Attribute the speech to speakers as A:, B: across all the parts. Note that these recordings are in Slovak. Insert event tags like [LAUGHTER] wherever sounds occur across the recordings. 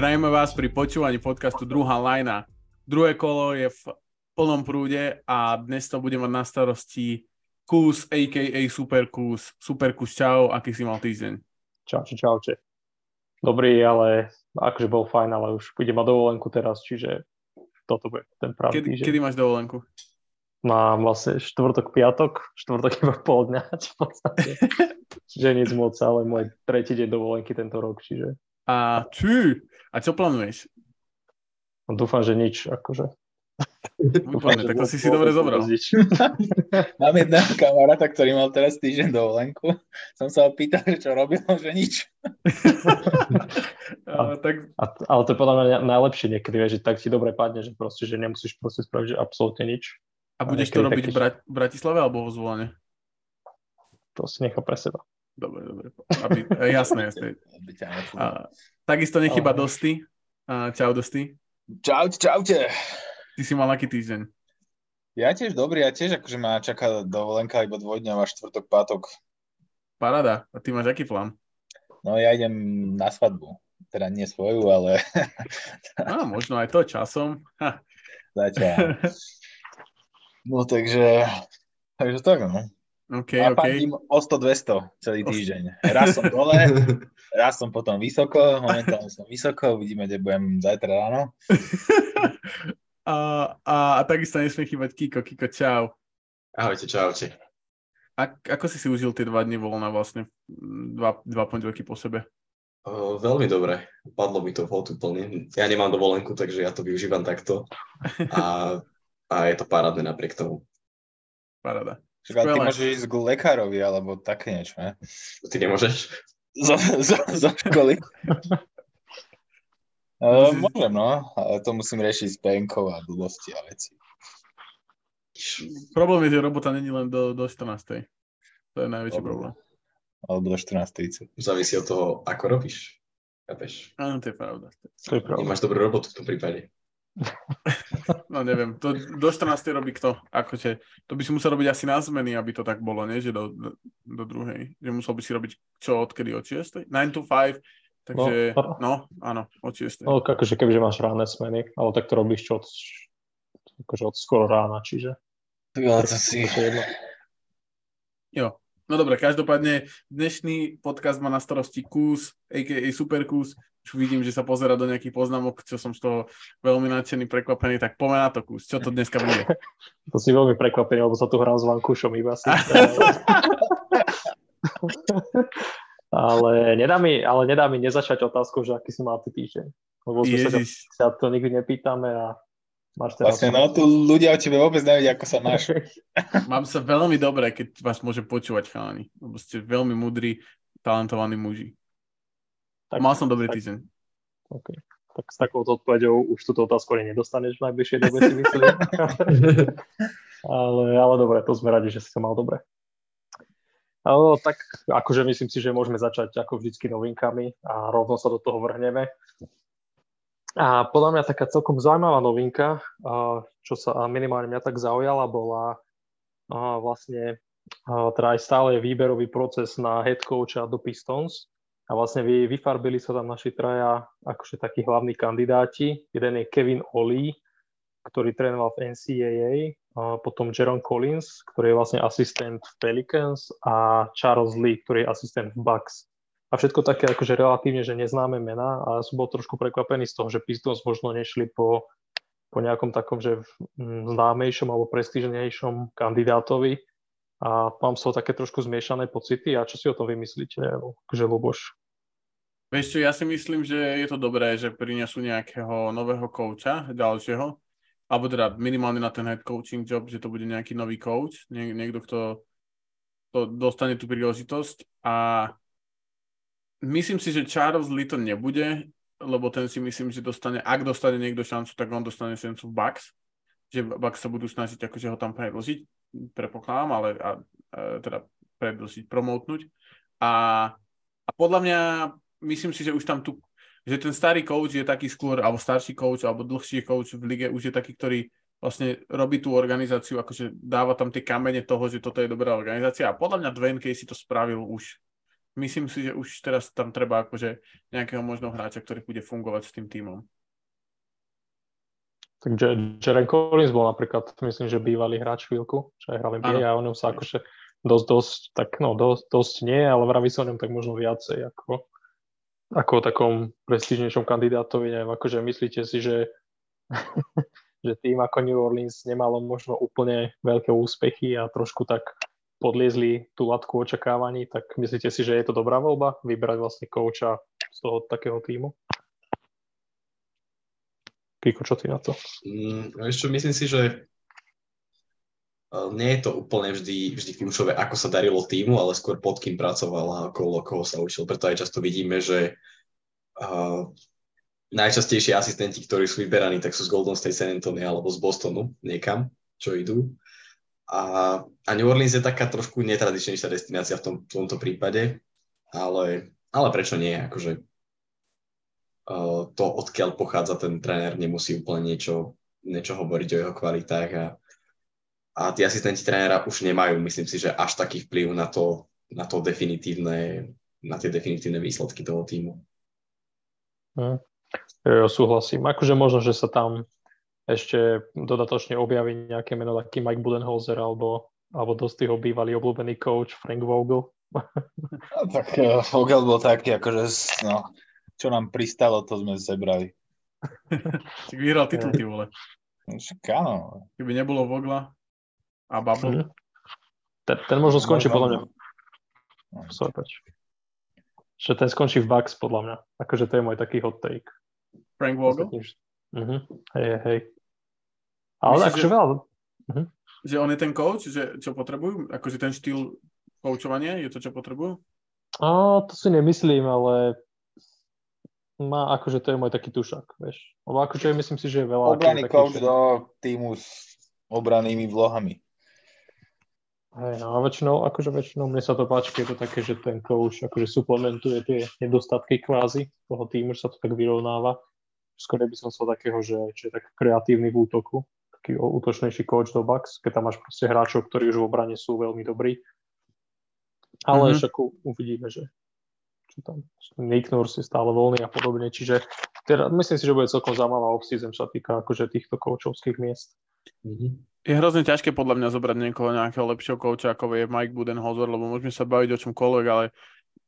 A: Zdravíme vás pri počúvaní podcastu Druhá lajna. Druhé kolo je v plnom prúde a dnes to bude mať na starosti Kus, a.k.a. Super Kus. Super Kus, čau, aký si mal týždeň?
B: Čau, čau, čau. Dobrý, ale akože bol fajn, ale už budem mať dovolenku teraz, čiže toto bude ten pravý
A: Kedy,
B: týždeň.
A: kedy máš dovolenku?
B: Mám vlastne štvrtok, piatok, štvrtok iba pol dňa, v podstate. [LAUGHS] čiže nic moc, ale môj tretí deň dovolenky tento rok, čiže
A: A čú, a čo plánuješ?
B: dúfam, že nič, akože.
A: Úplne, tak to si si dobre zobral. [LAUGHS]
C: Mám jedného kamaráta, ktorý mal teraz týždeň dovolenku. Som sa ho pýtal, že čo robil, [LAUGHS] že nič. [LAUGHS]
A: A, tak
B: A, ale to je podľa mňa najlepšie niekedy, že tak ti dobre padne, že proste, že nemusíš proste spraviť, že absolútne nič.
A: A budeš to robiť v,
B: taký-
A: v Bratislave alebo vo Zvolane?
B: To si nechá pre seba.
A: Dobre, dobre. Aby, e, jasné, jasné.
C: Aby ťa.
A: A, takisto nechyba
B: Ale-
A: Dosty. A, čau Dosty.
C: Čaute, čaute.
A: Ty si mal aký týždeň?
C: Ja tiež dobrý, ja tiež akože ma čaká dovolenka iba dvojdňová, štvrtok, pátok.
A: Paráda. A ty máš aký plán?
C: No ja idem na svadbu. Teda nie svoju, ale [LAUGHS]
A: Á, možno aj to časom.
C: Zatiaľ. [LAUGHS] No takže, takže tak no.
A: OK,
C: A
A: OK.
C: fandím o 100-200 celý týždeň. Raz som dole, [LAUGHS] raz som potom vysoko, momentálne som vysoko, uvidíme, kde budem zajtra ráno. [LAUGHS]
A: A, a, a takisto nesmie chýbať Kiko. Kiko, čau.
D: Ahojte, čaute.
A: A, ako si si užil tie dva dni voľna vlastne? Dva, dva pondelky po sebe.
D: O, veľmi dobre. Padlo mi to vhod úplne. Ja nemám dovolenku, takže ja to využívam takto. A, a je to parádne napriek tomu.
A: Paráda.
C: Ale ty môžeš ísť k lekárovi alebo také niečo, ne?
D: Ty nemôžeš?
C: Zo, zo, zo školy. [LAUGHS] Uh, môžem, no, ale to musím riešiť s penkou a blbosti a veci.
A: Problém je, že robota není len do, do 14. To je najväčší
C: Dobre.
A: problém.
C: Alebo do 14.30.
D: Závisí od toho, ako robíš. Chápeš?
A: Áno, to je pravda.
B: To je pravda.
D: Nemáš dobrú robotu v tom prípade.
A: No neviem, to do 14. robí kto? Akože, to by si musel robiť asi na zmeny, aby to tak bolo, nie? Že do, do, do druhej. Že musel by si robiť čo, odkedy, od 6. 9 to 5. Takže,
B: No,
A: no, áno, od 6.
B: No, akože kebyže máš ráne smeny, ale tak to robíš čo od, akože od skoro rána, čiže
C: Ale to si...
B: jedno.
A: Jo. No dobre, každopádne dnešný podcast má na starosti Kús, a.k.a. Super Kús. Už vidím, že sa pozera do nejakých poznámok, čo som z toho veľmi nadšený, prekvapený, tak pomená to Kús. Čo to dneska bude?
B: To si veľmi prekvapený, lebo sa tu hrám s Vankúšom iba si. [LAUGHS] ale, nedá mi, ale nedá mi nezačať otázkou, že aký si mal ty týždeň. Lebo sme sa, sa to nikdy nepýtame a máš teraz...
C: Vlastne, no, tu ľudia o tebe vôbec nevedia, ako sa máš. [LAUGHS]
A: Mám sa veľmi dobre, keď vás môžem počúvať, chalani. Lebo ste veľmi mudrí, talentovaní muži.
B: tak,
A: Mal som dobrý
B: tak,
A: týždeň.
B: Okay. Tak s takouto odpovedou už túto otázku ani nedostaneš v najbližšej dobe, si myslím. [LAUGHS] ale, ale dobre, to sme radi, že si sa mal dobre. Ale, tak akože myslím si, že môžeme začať ako vždycky novinkami a rovno sa do toho vrhneme. A podľa mňa taká celkom zaujímavá novinka, čo sa minimálne mňa tak zaujala, bola vlastne, teda aj stále výberový proces na head coacha do Pistons. A vlastne vy, vyfarbili sa tam naši traja akože takí hlavní kandidáti. Jeden je Kevin Oli, ktorý trénoval v NCAA, potom Jaron Collins, ktorý je vlastne asistent v Pelicans a Charles Lee, ktorý je asistent v Bucks. A všetko také akože relatívne, že neznáme mená a som bol trošku prekvapený z toho, že Pistons možno nešli po, po nejakom takom, že mm, známejšom alebo prestížnejšom kandidátovi. A mám z toho také trošku zmiešané pocity. A čo si o tom vymyslíte, že Luboš?
A: Vieš čo, ja si myslím, že je to dobré, že prinesú nejakého nového kouča, ďalšieho, alebo teda minimálne na ten head coaching job, že to bude nejaký nový coach, nie, niekto, kto to dostane tú príležitosť a myslím si, že Charles Lee to nebude, lebo ten si myslím, že dostane, ak dostane niekto šancu, tak on dostane šancu v Bucks, že Bucks sa budú snažiť akože ho tam predložiť, prepokladám, ale a, a, teda predložiť, promotnúť. A, a podľa mňa myslím si, že už tam tu, že ten starý coach je taký skôr, alebo starší coach, alebo dlhší coach v lige už je taký, ktorý vlastne robí tú organizáciu, akože dáva tam tie kamene toho, že toto je dobrá organizácia. A podľa mňa Dwayne Casey to spravil už myslím si, že už teraz tam treba akože nejakého možného hráča, ktorý bude fungovať s tým týmom.
B: Takže Jaren Collins bol napríklad, myslím, že bývalý hráč chvíľku, čo aj hral NBA a o ňom sa akože dosť, dosť, tak no, dosť, dosť nie, ale vraví sa o ňom tak možno viacej ako, ako o takom prestížnejšom kandidátovi, neviem, akože myslíte si, že, [LAUGHS] že tým ako New Orleans nemalo možno úplne veľké úspechy a trošku tak podliezli tú latku očakávaní, tak myslíte si, že je to dobrá voľba vybrať vlastne kouča z toho takého týmu? Kiko, čo ty na to?
D: Mm, ešte myslím si, že e, nie je to úplne vždy, vždy kľúčové, ako sa darilo týmu, ale skôr pod kým pracoval a okolo koho sa učil. Preto aj často vidíme, že uh, najčastejšie asistenti, ktorí sú vyberaní, tak sú z Golden State San Antonio alebo z Bostonu niekam, čo idú. A, a New Orleans je taká trošku netradičnejšia destinácia v, tom, tomto prípade, ale, ale prečo nie? Akože to, odkiaľ pochádza ten tréner, nemusí úplne niečo, niečo hovoriť o jeho kvalitách a, a tí asistenti trénera už nemajú, myslím si, že až taký vplyv na to, na to definitívne, na tie definitívne výsledky toho týmu.
B: Hm. Ja súhlasím. Akože možno, že sa tam ešte dodatočne objaví nejaké meno taký Mike Budenholzer alebo, alebo dosť jeho bývalý obľúbený coach Frank Vogel. [LAUGHS]
C: No, tak uh, Vogel bol taký, akože no, čo nám pristalo, to sme zebrali. [LAUGHS]
A: tak vyhral titul, ty vole.
C: Áno.
A: Keby nebolo Vogla a Bubble. Mm.
B: Ten, ten možno skončí podľa mňa. No, sorry, pač. Že ten skončí v Bucks, podľa mňa. Akože to je môj taký hot take.
A: Frank Vogel?
B: Mhm. Hej, hej. Ale Myslíš, akože že, veľa...
A: Uh-huh. Že on je ten coach, že čo potrebujú? Akože ten štýl coachovania je to, čo potrebujú?
B: A, to si nemyslím, ale má, akože to je môj taký tušak, vieš. Lebo akože myslím si, že je veľa...
C: Obraný coach do týmu s obranými vlohami.
B: Hej, no a väčšinou, akože väčšinou mne sa to páči, keď je to také, že ten coach akože suplementuje tie nedostatky kvázi toho týmu, že sa to tak vyrovnáva. Skôr by som sa takého, že, že je tak kreatívny v útoku, taký útočnejší coach do Bucks, keď tam máš proste hráčov, ktorí už v obrane sú veľmi dobrí. Ale mm-hmm. však uvidíme, že čo tam, Nick Nurse je stále voľný a podobne, čiže teda, myslím si, že bude celkom zaujímavá off-season, čo sa týka akože týchto koučovských miest.
A: Mm-hmm. Je hrozne ťažké podľa mňa zobrať niekoho nejakého lepšieho kouča, ako je Mike Budenholzer, lebo môžeme sa baviť o čomkoľvek, ale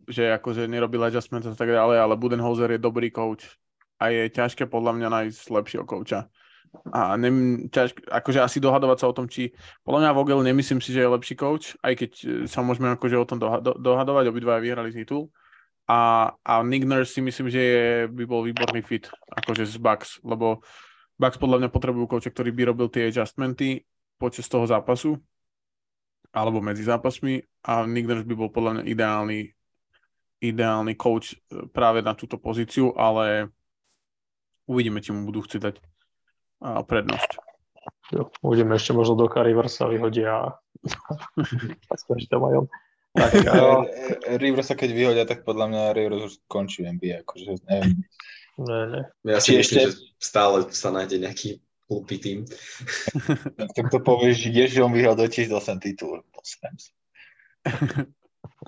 A: že akože nerobil adjustment a tak ďalej, ale Budenholzer je dobrý coach a je ťažké podľa mňa nájsť lepšieho kouča. A nem, ťažké, akože asi dohadovať sa o tom, či podľa mňa Vogel nemyslím si, že je lepší coach, aj keď sa môžeme akože o tom dohadovať, obidva vyhrali titul, a, a Nick Nurse si myslím, že je, by bol výborný fit akože z Bucks, lebo Bucks podľa mňa potrebujú kouča, ktorý by robil tie adjustmenty počas toho zápasu alebo medzi zápasmi a Nick Nurse by bol podľa mňa ideálny ideálny coach e, práve na túto pozíciu, ale uvidíme, či mu budú chcieť dať prednosť.
B: Jo, uvidíme ešte možno do Riversa vyhodia a skončí tam aj on.
C: Tak, [LAUGHS] Rivers sa keď vyhodia, tak podľa mňa Rivers už skončí NBA, akože neviem.
B: Ne, ne.
D: Ja si myslím, ešte... že stále sa nájde nejaký hlupý tým.
C: tak to povieš, že on vyhral do 2008 titul.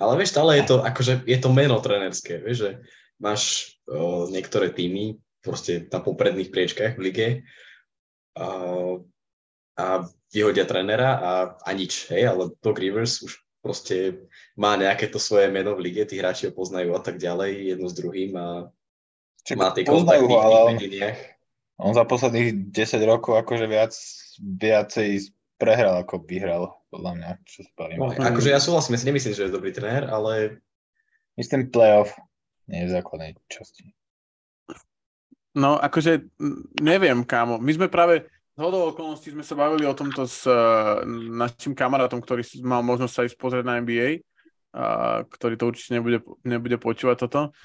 D: Ale vieš, stále je to, akože, je to meno trenerské, vieš, že máš o, niektoré týmy proste na popredných priečkách v lige a, a vyhodia trénera a, a nič, hej, ale Doc Rivers už proste má nejaké to svoje meno v lige, tí hráči ho poznajú a tak ďalej, jedno s druhým a Čiže má tie kontakty ho, ale
C: v On za posledných 10 rokov akože viac, viacej prehral ako vyhral, podľa mňa, čo spravím.
D: No, akože ja súhlasím, ja si nemyslím, že je dobrý tréner, ale...
C: Myslím playoff, nie v základnej časti.
A: No, akože neviem, kámo. My sme práve, z hodou okolností sme sa bavili o tomto s uh, našim kamarátom, ktorý mal možnosť sa ísť pozrieť na NBA, uh, ktorý to určite nebude, nebude počúvať toto,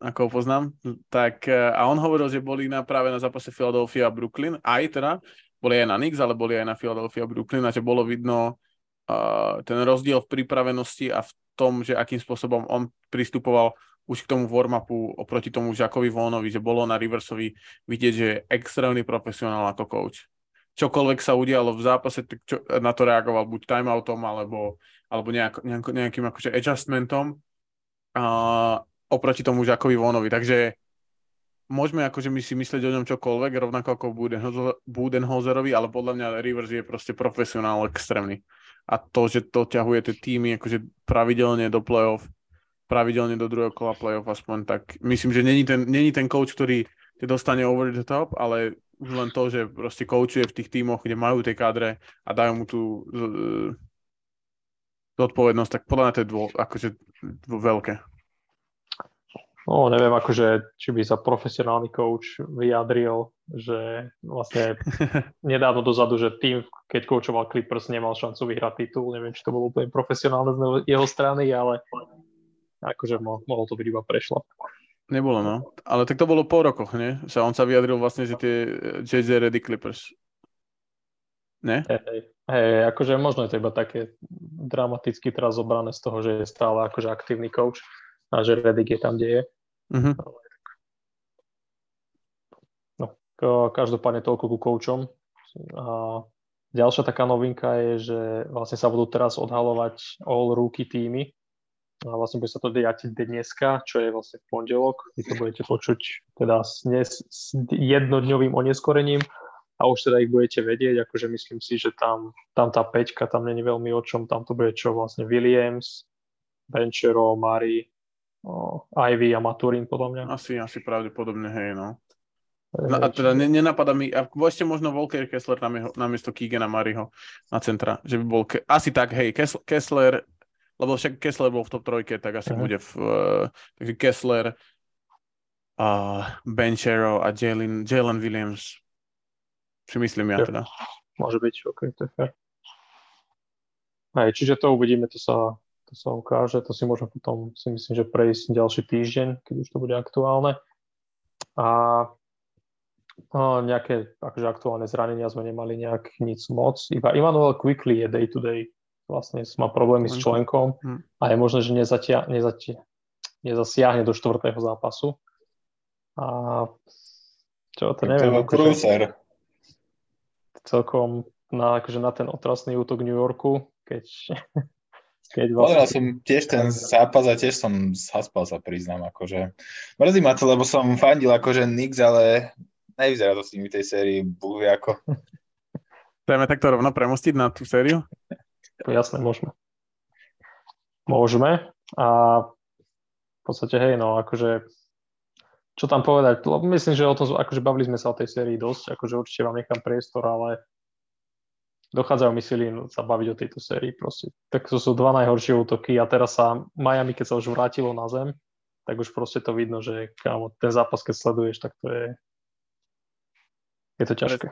A: ako ho poznám. Tak, uh, a on hovoril, že boli na, práve na zápase Philadelphia a Brooklyn, aj teda, boli aj na Knicks, ale boli aj na Philadelphia a Brooklyn, a že bolo vidno uh, ten rozdiel v pripravenosti a v tom, že akým spôsobom on pristupoval už k tomu warm-upu oproti tomu Žakovi Vonovi, že bolo na Riversovi vidieť, že je extrémny profesionál ako coach čokoľvek sa udialo v zápase, tak čo, na to reagoval buď timeoutom alebo, alebo nejak, nejak, nejakým akože adjustmentom uh, oproti tomu Žakovi Vonovi. Takže môžeme akože my si myslieť o ňom čokoľvek, rovnako ako Budenholzerovi, ale podľa mňa Rivers je proste profesionál extrémny. A to, že to ťahuje tie týmy akože pravidelne do playoff, pravidelne do druhého kola playoff aspoň, tak myslím, že není ten, není ten coach, ktorý te dostane over the top, ale už len to, že proste coachuje v tých tímoch, kde majú tie kádre a dajú mu tú uh, zodpovednosť, tak podľa mňa to je dvo, akože dvo, veľké.
B: No, neviem, akože, či by sa profesionálny coach vyjadril, že vlastne [LAUGHS] nedávno dozadu, že tým, keď coachoval Clippers, nemal šancu vyhrať titul. Neviem, či to bolo úplne profesionálne z jeho strany, ale akože mo- mohol to byť iba prešlo.
A: Nebolo, no. Ale tak to bolo po rokoch, nie? Že on sa vyjadril vlastne, že tie JJ Ready Clippers. Ne?
B: Hej, hej, akože možno je to iba také dramaticky teraz zobrané z toho, že je stále akože aktívny coach a že Redick je tam, kde je.
A: Uh-huh.
B: No, každopádne toľko ku koučom. A ďalšia taká novinka je, že vlastne sa budú teraz odhalovať all rookie týmy. A vlastne bude sa to diať dneska, čo je vlastne v pondelok. Vy to budete počuť teda s, dnes, s jednodňovým oneskorením a už teda ich budete vedieť, akože myslím si, že tam, tam tá peťka, tam není veľmi o čom, tam to bude čo vlastne Williams, Benchero, Mari, o, Ivy a Maturin podľa mňa.
A: Asi, asi pravdepodobne, hej, no. No, a teda ne, nenapadá mi, a ešte možno Volker Kessler na miesto Keegana Mariho na centra, že by bol, ke, asi tak, hej, Kessler, lebo však Kessler bol v top trojke, tak asi uh-huh. bude v, uh, takže Kessler, uh, Benchero a Jalen, Jalen Williams, si myslím ja teda.
B: Môže byť, ok, to je fair. Hej, čiže to uvidíme, to sa to sa ukáže, to si môžeme potom si myslím, že prejsť ďalší týždeň, keď už to bude aktuálne. A no, nejaké akože aktuálne zranenia sme nemali nejak nic moc. Iba Immanuel Quickly je day to day. Vlastne má problémy s členkom hm. a je možné, že nezatia, nezatia, nezasiahne do štvrtého zápasu. A čo to neviem.
C: To akože,
B: celkom na, akože na ten otrasný útok New Yorku, keď [LAUGHS]
C: keď vlastne... Pozeral som tiež ten zápas a tiež som zaspal sa priznám, akože mrzí ma to, lebo som fandil akože Nix, ale nevyzerá to s nimi tej sérii búvy ako.
A: Chceme takto rovno premostiť na tú sériu?
B: Jasné, môžeme. Môžeme a v podstate hej, no akože čo tam povedať, lebo myslím, že o tom, akože bavili sme sa o tej sérii dosť, akože určite vám nechám priestor, ale dochádzajú mi sily sa baviť o tejto sérii proste. Tak to sú dva najhoršie útoky a teraz sa Miami, keď sa už vrátilo na zem, tak už proste to vidno, že kámo, ten zápas, keď sleduješ, tak to je je to ťažké.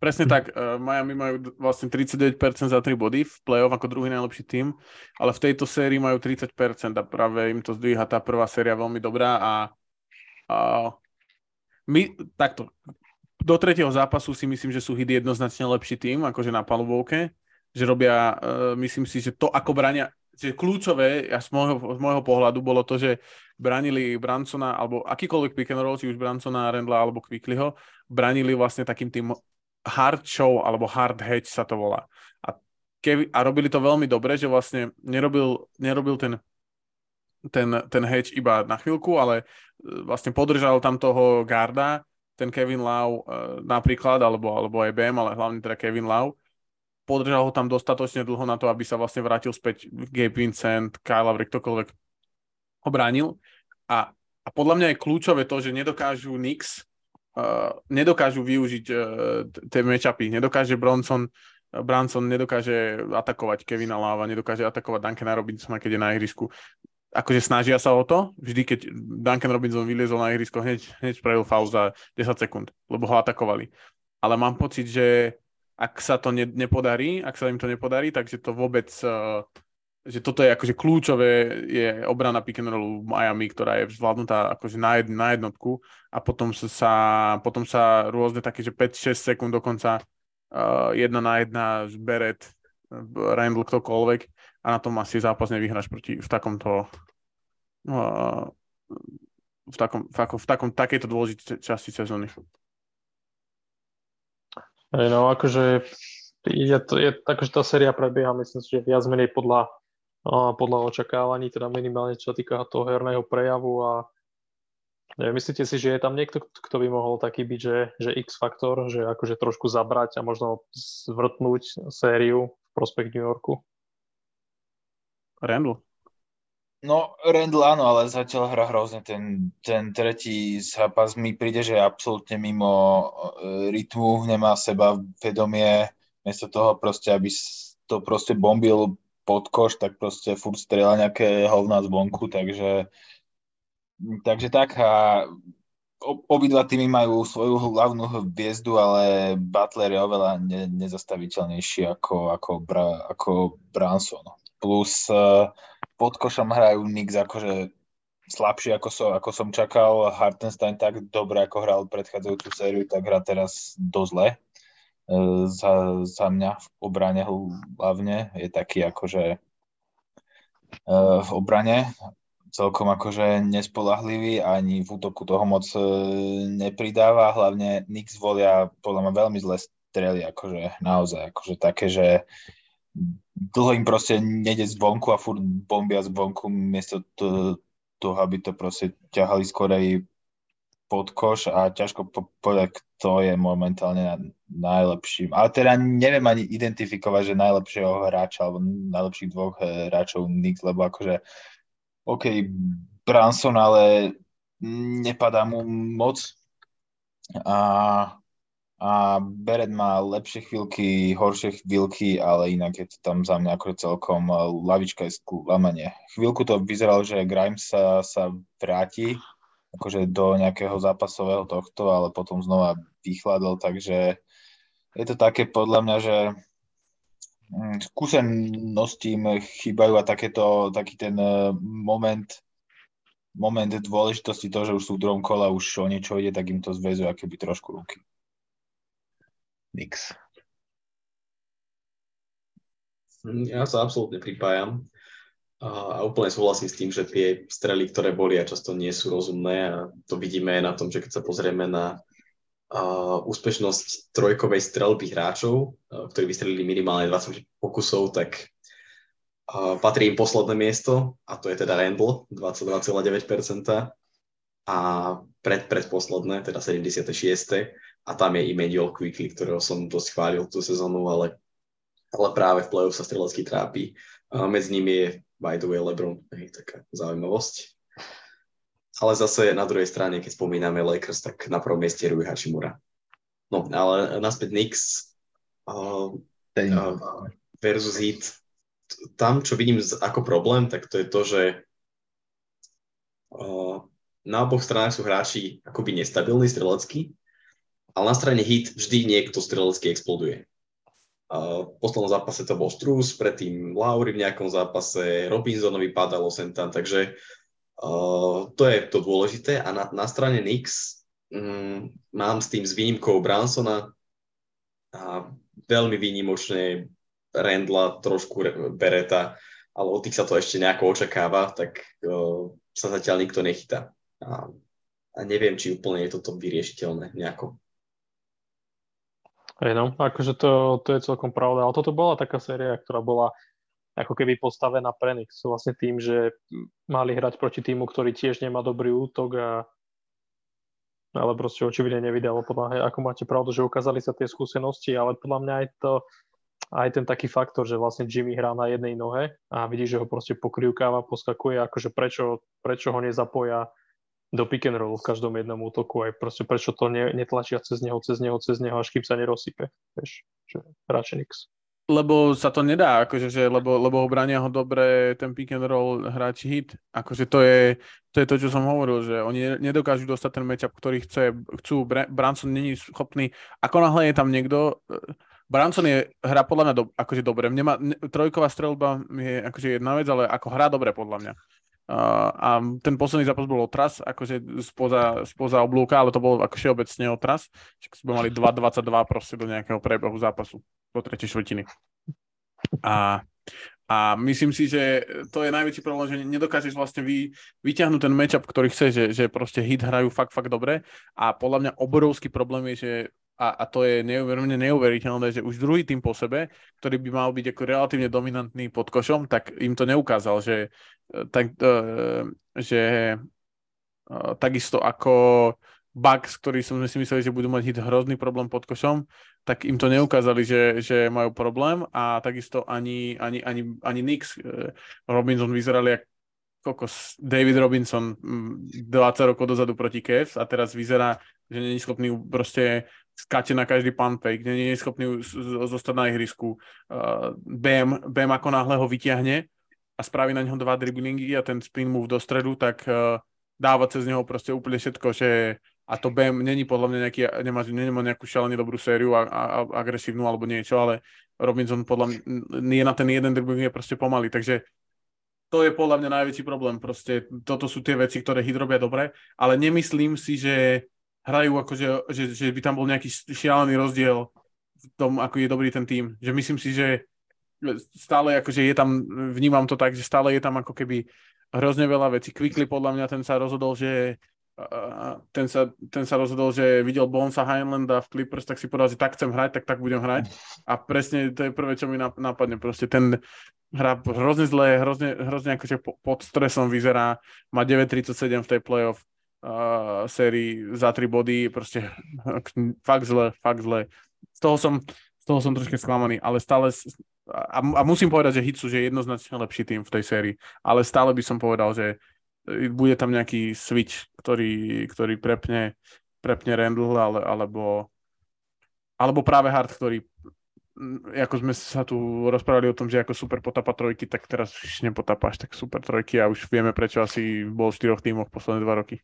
A: Presne tak. Uh, Miami majú vlastne 39% za 3 body v play-off ako druhý najlepší tým, ale v tejto sérii majú 30% a práve im to zdvíha tá prvá séria veľmi dobrá a, a my, takto, do tretieho zápasu si myslím, že sú hity jednoznačne lepší tým, akože na palubovke, že robia, uh, myslím si, že to, ako brania, kľúčové, a z môjho, z môjho pohľadu, bolo to, že branili Bransona, alebo akýkoľvek pick and roll, či už Bransona, Rendla alebo Quicklyho, branili vlastne takým tým hard show, alebo hard hedge sa to volá. A, keby, a robili to veľmi dobre, že vlastne nerobil, nerobil ten ten, ten hedge iba na chvíľku, ale e, vlastne podržal tam toho garda ten Kevin Lau uh, napríklad, alebo, alebo aj BM, ale hlavne teda Kevin Lau, podržal ho tam dostatočne dlho na to, aby sa vlastne vrátil späť Gabe Vincent, Kyle Lavrik, ktokoľvek ho bránil. A, a podľa mňa je kľúčové to, že nedokážu Knicks, uh, nedokážu využiť uh, tie matchupy, nedokáže Bronson, Branson nedokáže atakovať Kevina Lava, nedokáže atakovať Duncana Robinsona, keď je na ihrisku akože snažia sa o to, vždy keď Duncan Robinson vyliezol na ihrisko, hneď, hneď spravil faul za 10 sekúnd, lebo ho atakovali. Ale mám pocit, že ak sa to ne, nepodarí, ak sa im to nepodarí, takže to vôbec, uh, že toto je akože kľúčové, je obrana pick and rollu Miami, ktorá je zvládnutá akože na, jed, na jednotku a potom sa, potom sa rôzne také, že 5-6 sekúnd dokonca uh, jedna na jedna Beret, Randall, ktokoľvek a na tom asi zápas nevyhráš proti v takomto v, takom, v, v takom, takejto dôležitej časti sezóny.
B: No akože je to, je, akože tá séria prebieha, myslím si, že viac menej podľa podľa očakávaní, teda minimálne čo sa týka toho herného prejavu a neviem, myslíte si, že je tam niekto, kto by mohol taký byť, že, že X-faktor, že akože trošku zabrať a možno zvrtnúť sériu v prospech New Yorku?
A: Randall.
C: No, Randall áno, ale zatiaľ hra hrozne. Ten, ten tretí zápas mi príde, že je absolútne mimo e, rytmu, nemá seba vedomie, miesto toho proste, aby to proste bombil pod koš, tak proste furt strieľa nejaké hovná zvonku, takže takže tak a obidva týmy majú svoju hlavnú hviezdu, ale Butler je oveľa ne, nezastaviteľnejší ako, ako, Bra, ako Branson. Plus uh, pod košom hrajú Knicks akože slabšie ako, so, ako som čakal. Hartenstein tak dobre ako hral predchádzajúcu sériu, tak hrá teraz dosť zle. Za, za mňa v obrane hlavne. Je taký akože e, v obrane celkom akože nespolahlivý ani v útoku toho moc e, nepridáva, hlavne Nix volia podľa mňa veľmi zle strely, akože naozaj, akože také, že dlho im proste nejde zvonku a furt bombia zvonku miesto toho, aby to proste ťahali skorej pod koš a ťažko povedať, kto je momentálne najlepším. Ale teda neviem ani identifikovať, že najlepšieho hráča alebo najlepších dvoch hráčov Knicks, lebo akože OK, Branson, ale nepadá mu moc a, a Beret má lepšie chvíľky, horšie chvíľky, ale inak je to tam za mňa ako celkom eh, lavička je sklamanie. Chvíľku to vyzeralo, že Grimes sa, sa vráti, akože do nejakého zápasového tohto, ale potom znova vychladol, takže je to také podľa mňa, že mm, skúsenosti im chýbajú a takéto, taký ten e, moment, moment dôležitosti toho, že už sú v druhom kole už o niečo ide, tak im to zväzuje akéby trošku ruky. Nix.
D: Ja sa absolútne pripájam. A úplne súhlasím s tým, že tie strely, ktoré boli a často nie sú rozumné a to vidíme aj na tom, že keď sa pozrieme na uh, úspešnosť trojkovej strelby hráčov, uh, ktorí vystrelili minimálne 20 pokusov, tak uh, patrí im posledné miesto a to je teda Randall, 22,9% a pred, predposledné, teda 76. A tam je i Medial Quickly, ktorého som dosť chválil tú sezónu, ale, ale práve v play-off sa strelecky trápi. Uh, medzi nimi je by the way LeBron, hej, taká zaujímavosť. Ale zase na druhej strane, keď spomíname Lakers, tak na prvom mieste Rui Hashimura. No, ale naspäť Knicks uh, uh, versus Heat. Tam, čo vidím ako problém, tak to je to, že uh, na oboch stranách sú hráči akoby nestabilní strelecky, ale na strane Heat vždy niekto strelecky exploduje. Uh, v poslednom zápase to bol Strus, predtým Lauri v nejakom zápase, Robinsonovi padalo sem tam, takže to je to dôležité. A na, na strane Nix um, mám s tým s výnimkou Bransona a veľmi výnimočne Rendla, trošku Bereta, ale od tých sa to ešte nejako očakáva, tak uh, sa zatiaľ nikto nechytá. A, a neviem, či úplne je toto vyriešiteľné nejako.
B: Hej no, akože to, to je celkom pravda, ale toto bola taká séria, ktorá bola ako keby postavená pre nich. Vlastne tým, že mali hrať proti týmu, ktorý tiež nemá dobrý útok a ale proste očividne nevydalo podľa, ako máte pravdu, že ukázali sa tie skúsenosti, ale podľa mňa aj to, aj ten taký faktor, že vlastne Jimmy hrá na jednej nohe a vidí, že ho proste pokrivkáva, poskakuje, akože prečo, prečo ho nezapoja do pick and roll v každom jednom útoku, aj proste prečo to ne, netlačia cez neho, cez neho, cez neho, až kým sa nerozsype, vieš, že radšej nix.
A: Lebo sa to nedá, akože, že, lebo, lebo obrania ho dobre ten pick and roll hráči hit. Akože to je, to je to, čo som hovoril, že oni nedokážu dostať ten matchup, ktorý chce, chcú. Branson není schopný, ako náhle je tam niekto, Branson je, hra podľa mňa do, akože dobre. Nemá, ne, trojková strelba je akože jedna vec, ale ako hra dobre podľa mňa. Uh, a ten posledný zápas bol otras, akože spoza, spoza oblúka, ale to bol ako všeobecne otras. Čiže sme mali 2-22 proste do nejakého prebehu zápasu do tretej štvrtiny. A, a myslím si, že to je najväčší problém, že nedokážeš vlastne vy, vyťahnuť ten matchup, ktorý chce, že, že proste hit hrajú fakt, fakt dobre. A podľa mňa obrovský problém je, že a, a to je neuveriteľne neuveriteľné, že už druhý tým po sebe, ktorý by mal byť ako relatívne dominantný pod košom, tak im to neukázal, že, e, tak, uh, že uh, takisto ako Bucks, ktorí som si mysleli, že budú mať hit hrozný problém pod košom, tak im to neukázali, že, že majú problém. A takisto ani, ani, ani, ani Knicks, Robinson vyzerali ako kokos David Robinson 20 rokov dozadu proti Cavs a teraz vyzerá, že není schopný proste skáče na každý pump fake, nie je schopný zostať na ihrisku. Bam, Bam ako náhle ho vyťahne a spraví na neho dva driblingy a ten spin move do stredu, tak uh, dáva cez neho proste úplne všetko, že a to Bam není podľa mňa nejaký, nemá, nemá nejakú šalene dobrú sériu a, a, a agresívnu alebo niečo, ale Robinson podľa mňa nie na ten jeden dribbling je proste pomalý, takže to je podľa mňa najväčší problém. Proste toto sú tie veci, ktoré Hit robia dobre, ale nemyslím si, že hrajú akože, že, že by tam bol nejaký šialený rozdiel v tom, ako je dobrý ten tým. Že myslím si, že stále akože je tam, vnímam to tak, že stále je tam ako keby hrozne veľa vecí. Quickly podľa mňa ten sa rozhodol, že ten sa, ten sa rozhodol, že videl Bonesa Heinlanda v Clippers, tak si povedal, že tak chcem hrať, tak tak budem hrať. A presne to je prvé, čo mi napadne. Proste ten hra hrozne zle, hrozne, hrozne akože pod stresom vyzerá, má 9.37 v tej playoff uh, sérii za tri body, proste [LAUGHS] fakt zle, fakt zle. Z toho som, z toho som troška sklamaný, ale stále a, a musím povedať, že Hitsu je jednoznačne lepší tým v tej sérii, ale stále by som povedal, že bude tam nejaký switch, ktorý, ktorý prepne, prepne Randall, ale, alebo, alebo práve Hart, ktorý ako sme sa tu rozprávali o tom, že ako super potapa trojky, tak teraz už nepotapáš tak super trojky a už vieme, prečo asi bol v štyroch tímoch posledné dva roky.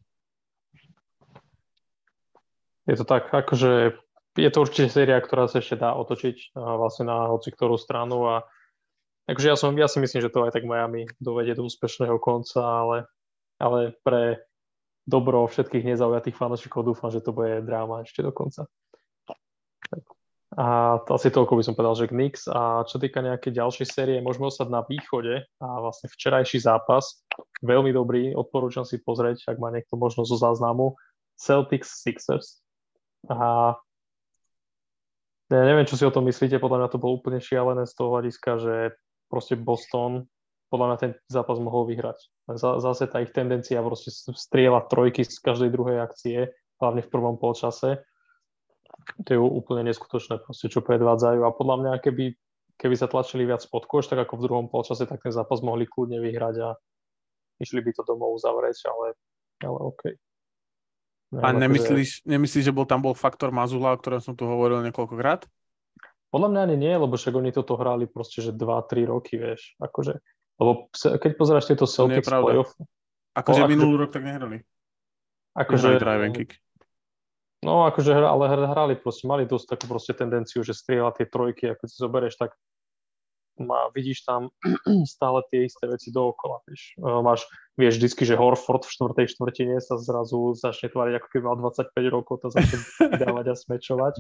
B: Je to tak, akože je to určite séria, ktorá sa ešte dá otočiť vlastne na hoci ktorú stranu a akože ja, som, ja si myslím, že to aj tak Miami dovedie do úspešného konca, ale, ale pre dobro všetkých nezaujatých fanúšikov dúfam, že to bude dráma ešte do konca. A to asi toľko by som povedal, že Knicks. A čo týka nejakej ďalšej série, môžeme ostať na východe a vlastne včerajší zápas, veľmi dobrý, odporúčam si pozrieť, ak má niekto možnosť zo záznamu, Celtics Sixers. A ja neviem, čo si o tom myslíte, podľa mňa to bolo úplne šialené z toho hľadiska, že proste Boston podľa mňa ten zápas mohol vyhrať. Zase tá ich tendencia proste strieľať trojky z každej druhej akcie, hlavne v prvom polčase. To je úplne neskutočné, proste, čo predvádzajú. A podľa mňa, keby, keby sa tlačili viac pod koš, tak ako v druhom polčase, tak ten zápas mohli kľudne vyhrať a išli by to domov uzavrieť, ale, ale OK.
A: A nemyslíš, nemyslíš, že bol tam bol faktor Mazula, o ktorom som tu hovoril niekoľkokrát?
B: Podľa mňa ani nie, lebo však oni toto hrali proste, že 2-3 roky, vieš. Akože, lebo keď pozeráš tieto Celtics playoff...
A: Akože minulý rok tak nehrali.
B: Akože...
A: Drive kick.
B: No, akože, ale hrali proste, mali dosť takú proste tendenciu, že strieľa tie trojky, ako si zoberieš, tak má, vidíš tam [CLEARS THROAT] stále tie isté veci dookola. Vieš. Máš, vieš vždycky, že Horford v štvrtej štvrtine sa zrazu začne tvariť, ako keby mal 25 rokov, to začne [LAUGHS] dávať a smečovať.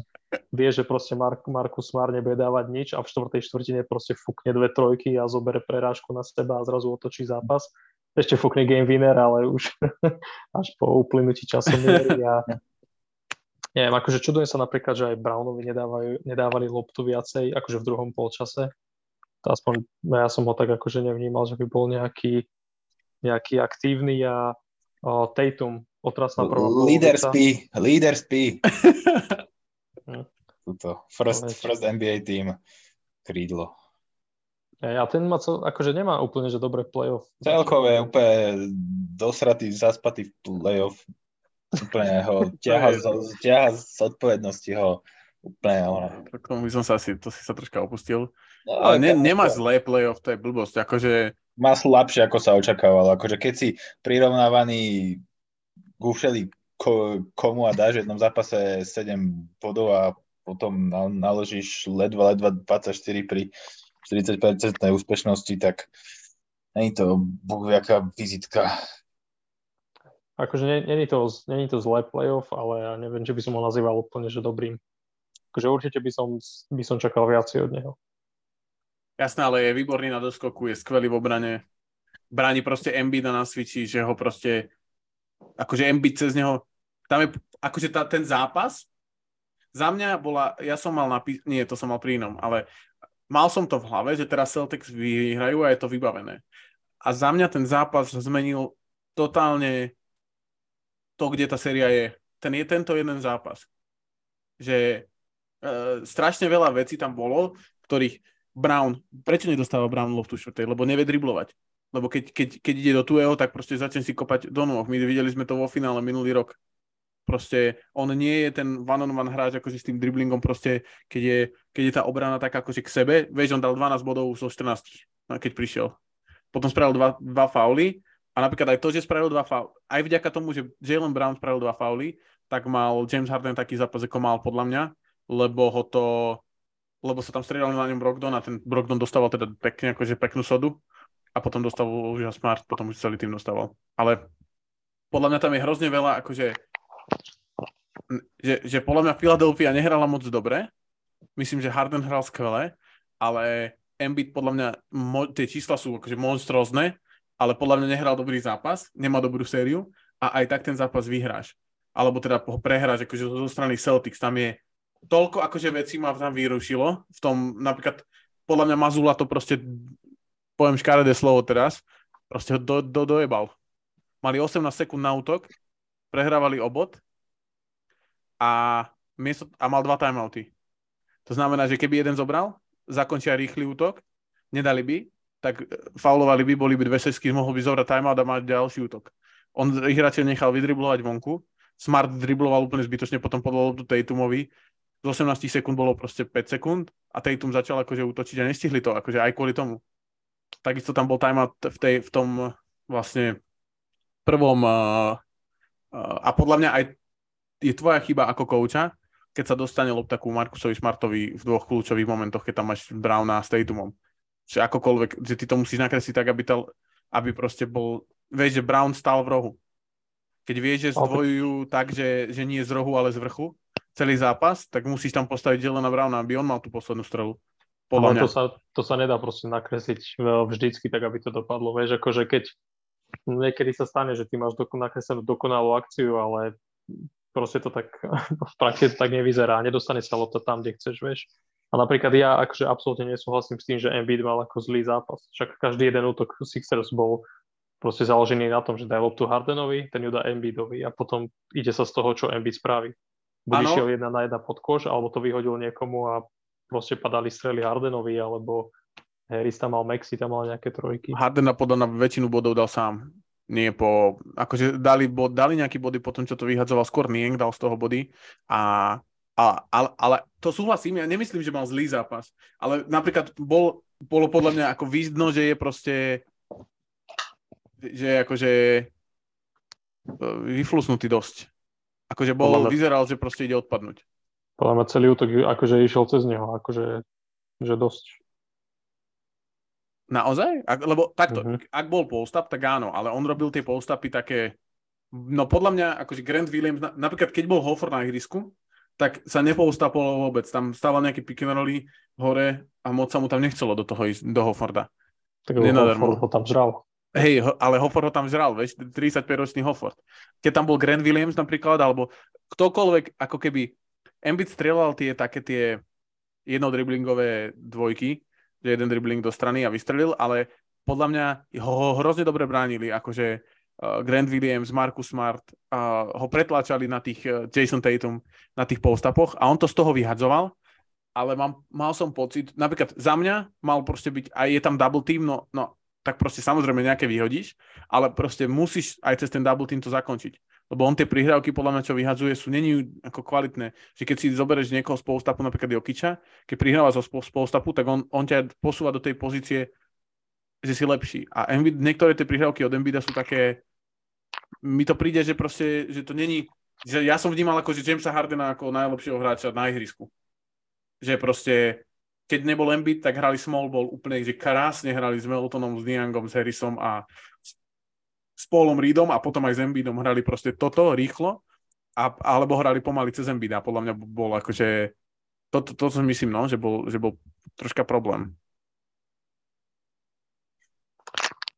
B: Vieš, že proste Mark, Markus Smart nebude dávať nič a v štvrtej štvrtine proste fúkne dve trojky a zobere prerážku na seba a zrazu otočí zápas. Ešte fúkne game winner, ale už [LAUGHS] až po uplynutí času a [LAUGHS] neviem, akože čudujem sa napríklad, že aj Brownovi nedávajú, nedávali loptu viacej, akože v druhom polčase aspoň ja som ho tak akože nevnímal, že by bol nejaký, nejaký aktívny a o, Tatum otrasná prvá
C: Leader spí, leader spí. [LAUGHS] Tuto, first, first NBA team, krídlo.
B: A ten má, cel, akože nemá úplne, že dobré playoff.
C: Celkové úplne dosratý, zaspatý v playoff. Úplne ho [LAUGHS] ťaha, ťaha z odpovednosti ho úplne. Ono.
A: K tomu by som sa asi, to si sa troška opustil. No, ale ne, nemá zlé playoff, to je blbosť. Akože...
C: Má slabšie, ako sa očakávalo. Akože keď si prirovnávaný ku ko, komu a dáš v jednom zápase 7 bodov a potom naložíš ledva, ledva 24 pri 40% úspešnosti, tak není to jaká vizitka.
B: Akože není to, není to zlé playoff, ale ja neviem, či by som ho nazýval úplne, že dobrým. Akože určite by som, by som čakal viacej od neho.
A: Jasné, ale je výborný na doskoku, je skvelý v obrane. Bráni proste Embiida na switchi, že ho proste, akože Embiid cez neho, tam je, akože tá, ten zápas, za mňa bola, ja som mal napí- nie, to som mal pri inom, ale mal som to v hlave, že teraz Celtics vyhrajú a je to vybavené. A za mňa ten zápas zmenil totálne to, kde tá séria je. Ten je tento jeden zápas. Že e, strašne veľa vecí tam bolo, ktorých Brown, prečo nedostáva Brown loftu štvrtej? Lebo nevie driblovať. Lebo keď, keď, keď ide do tuého, tak proste začne si kopať do nôh. My videli sme to vo finále minulý rok. Proste on nie je ten one-on-one hráč akože s tým driblingom proste, keď je, keď je tá obrana tak akože k sebe. Vieš, on dal 12 bodov zo 14, no, keď prišiel. Potom spravil dva, dva fauly a napríklad aj to, že spravil dva fauly, aj vďaka tomu, že Jalen Brown spravil dva fauly, tak mal James Harden taký zápas, ako mal podľa mňa, lebo ho to lebo sa tam strieľali na ňom Brogdon a ten Brogdon dostával teda pekne, akože peknú sodu a potom dostal už Smart, potom už celý tým dostával. Ale podľa mňa tam je hrozne veľa, akože že, že podľa mňa Philadelphia nehrala moc dobre. Myslím, že Harden hral skvele, ale Embiid podľa mňa, mo, tie čísla sú akože monstrózne, ale podľa mňa nehral dobrý zápas, nemá dobrú sériu a aj tak ten zápas vyhráš. Alebo teda ho prehráš akože zo strany Celtics. Tam je toľko akože vecí ma tam vyrušilo. V tom napríklad podľa mňa Mazula to proste, poviem škaredé slovo teraz, proste ho do, do, dojebal. Mali 18 sekúnd na útok, prehrávali obod a, miesto, a mal dva timeouty. To znamená, že keby jeden zobral, zakončia rýchly útok, nedali by, tak faulovali by, boli by dve sesky, mohol by zobrať timeout a mať ďalší útok. On ich nechal vydriblovať vonku, Smart dribloval úplne zbytočne, potom podal tu Tatumovi, z 18 sekúnd bolo proste 5 sekúnd a Tatum začal akože útočiť a nestihli to, akože aj kvôli tomu. Takisto tam bol timeout v, tej, v tom vlastne prvom uh, uh, a podľa mňa aj je tvoja chyba ako kouča, keď sa dostane lopta ku Markusovi Smartovi v dvoch kľúčových momentoch, keď tam máš Browna s Tatumom. Že akokoľvek, že ty to musíš nakresliť tak, aby, to, aby proste bol, vieš, že Brown stal v rohu. Keď vieš, že zdvojujú tak, že, že nie z rohu, ale z vrchu, celý zápas, tak musíš tam postaviť Jelena Browna, aby on mal tú poslednú strelu.
B: Podľa ale mňa. To, sa, to sa nedá proste nakresliť vždycky tak, aby to dopadlo. Vieš, akože keď niekedy sa stane, že ty máš nakreslenú dokonalú akciu, ale proste to tak [LAUGHS] v praxi to tak nevyzerá. Nedostane sa lopta tam, kde chceš, vieš. A napríklad ja akože absolútne nesúhlasím s tým, že Embiid mal ako zlý zápas. Však každý jeden útok Sixers bol proste založený na tom, že daj loptu Hardenovi, ten ju dá Embiidovi a potom ide sa z toho, čo Embiid spraví. Buď išiel jedna na jedna pod koš, alebo to vyhodil niekomu a proste padali strely Hardenovi, alebo Harris tam mal Maxi, tam mal nejaké trojky.
A: Harden podľa na väčšinu bodov dal sám nie po, akože dali, bod, dali nejaké body po tom, čo to vyhadzoval, skôr Nieng dal z toho body a, a ale, ale to súhlasím, ja nemyslím, že mal zlý zápas, ale napríklad bol, bolo podľa mňa ako vidno, že je proste že akože e, vyflusnutý dosť. Akože bol, mňa, vyzeral, že proste ide odpadnúť.
B: Podľa mňa celý útok akože išiel cez neho, akože že dosť.
A: Naozaj? Ak, lebo takto, uh-huh. ak bol postap, tak áno, ale on robil tie postapy také, no podľa mňa, akože Grant Williams, napríklad keď bol Hofer na ihrisku, tak sa nepoustapoval vôbec. Tam stával nejaký pick and hore a moc sa mu tam nechcelo do toho ísť, do Hofforda.
B: Tak Hofford ho tam žral.
A: Hej, ale Hofford ho tam žral, vieš, 35-ročný Hofford. Keď tam bol Grant Williams napríklad, alebo ktokoľvek, ako keby Embiid strieľal tie také tie jednodriblingové dvojky, že jeden dribbling do strany a vystrelil, ale podľa mňa ho, hrozne dobre bránili, akože uh, Grant Williams, Marcus Smart uh, ho pretláčali na tých uh, Jason Tatum na tých postapoch a on to z toho vyhadzoval, ale mám, mal som pocit, napríklad za mňa mal proste byť, aj je tam double team, no, no tak proste samozrejme nejaké vyhodíš, ale proste musíš aj cez ten double team to zakončiť. Lebo on tie prihrávky, podľa mňa, čo vyhadzuje, sú není ako kvalitné. Že keď si zoberieš niekoho z polstapu, napríklad Jokiča, keď prihráva zo polstapu, tak on, on ťa posúva do tej pozície, že si lepší. A Embiid, niektoré tie prihrávky od Embida sú také, mi to príde, že proste, že to není, že ja som vnímal ako, že Jamesa Hardena ako najlepšieho hráča na ihrisku. Že proste keď nebol Embiid, tak hrali small ball úplne, že krásne hrali s Meltonom, s Niangom, s Harrisom a s Paulom Reedom a potom aj s Embiidom hrali proste toto rýchlo, a, alebo hrali pomaly cez Embiida. Podľa mňa bol akože, to, to, to, to myslím, no, že bol, že bol troška problém.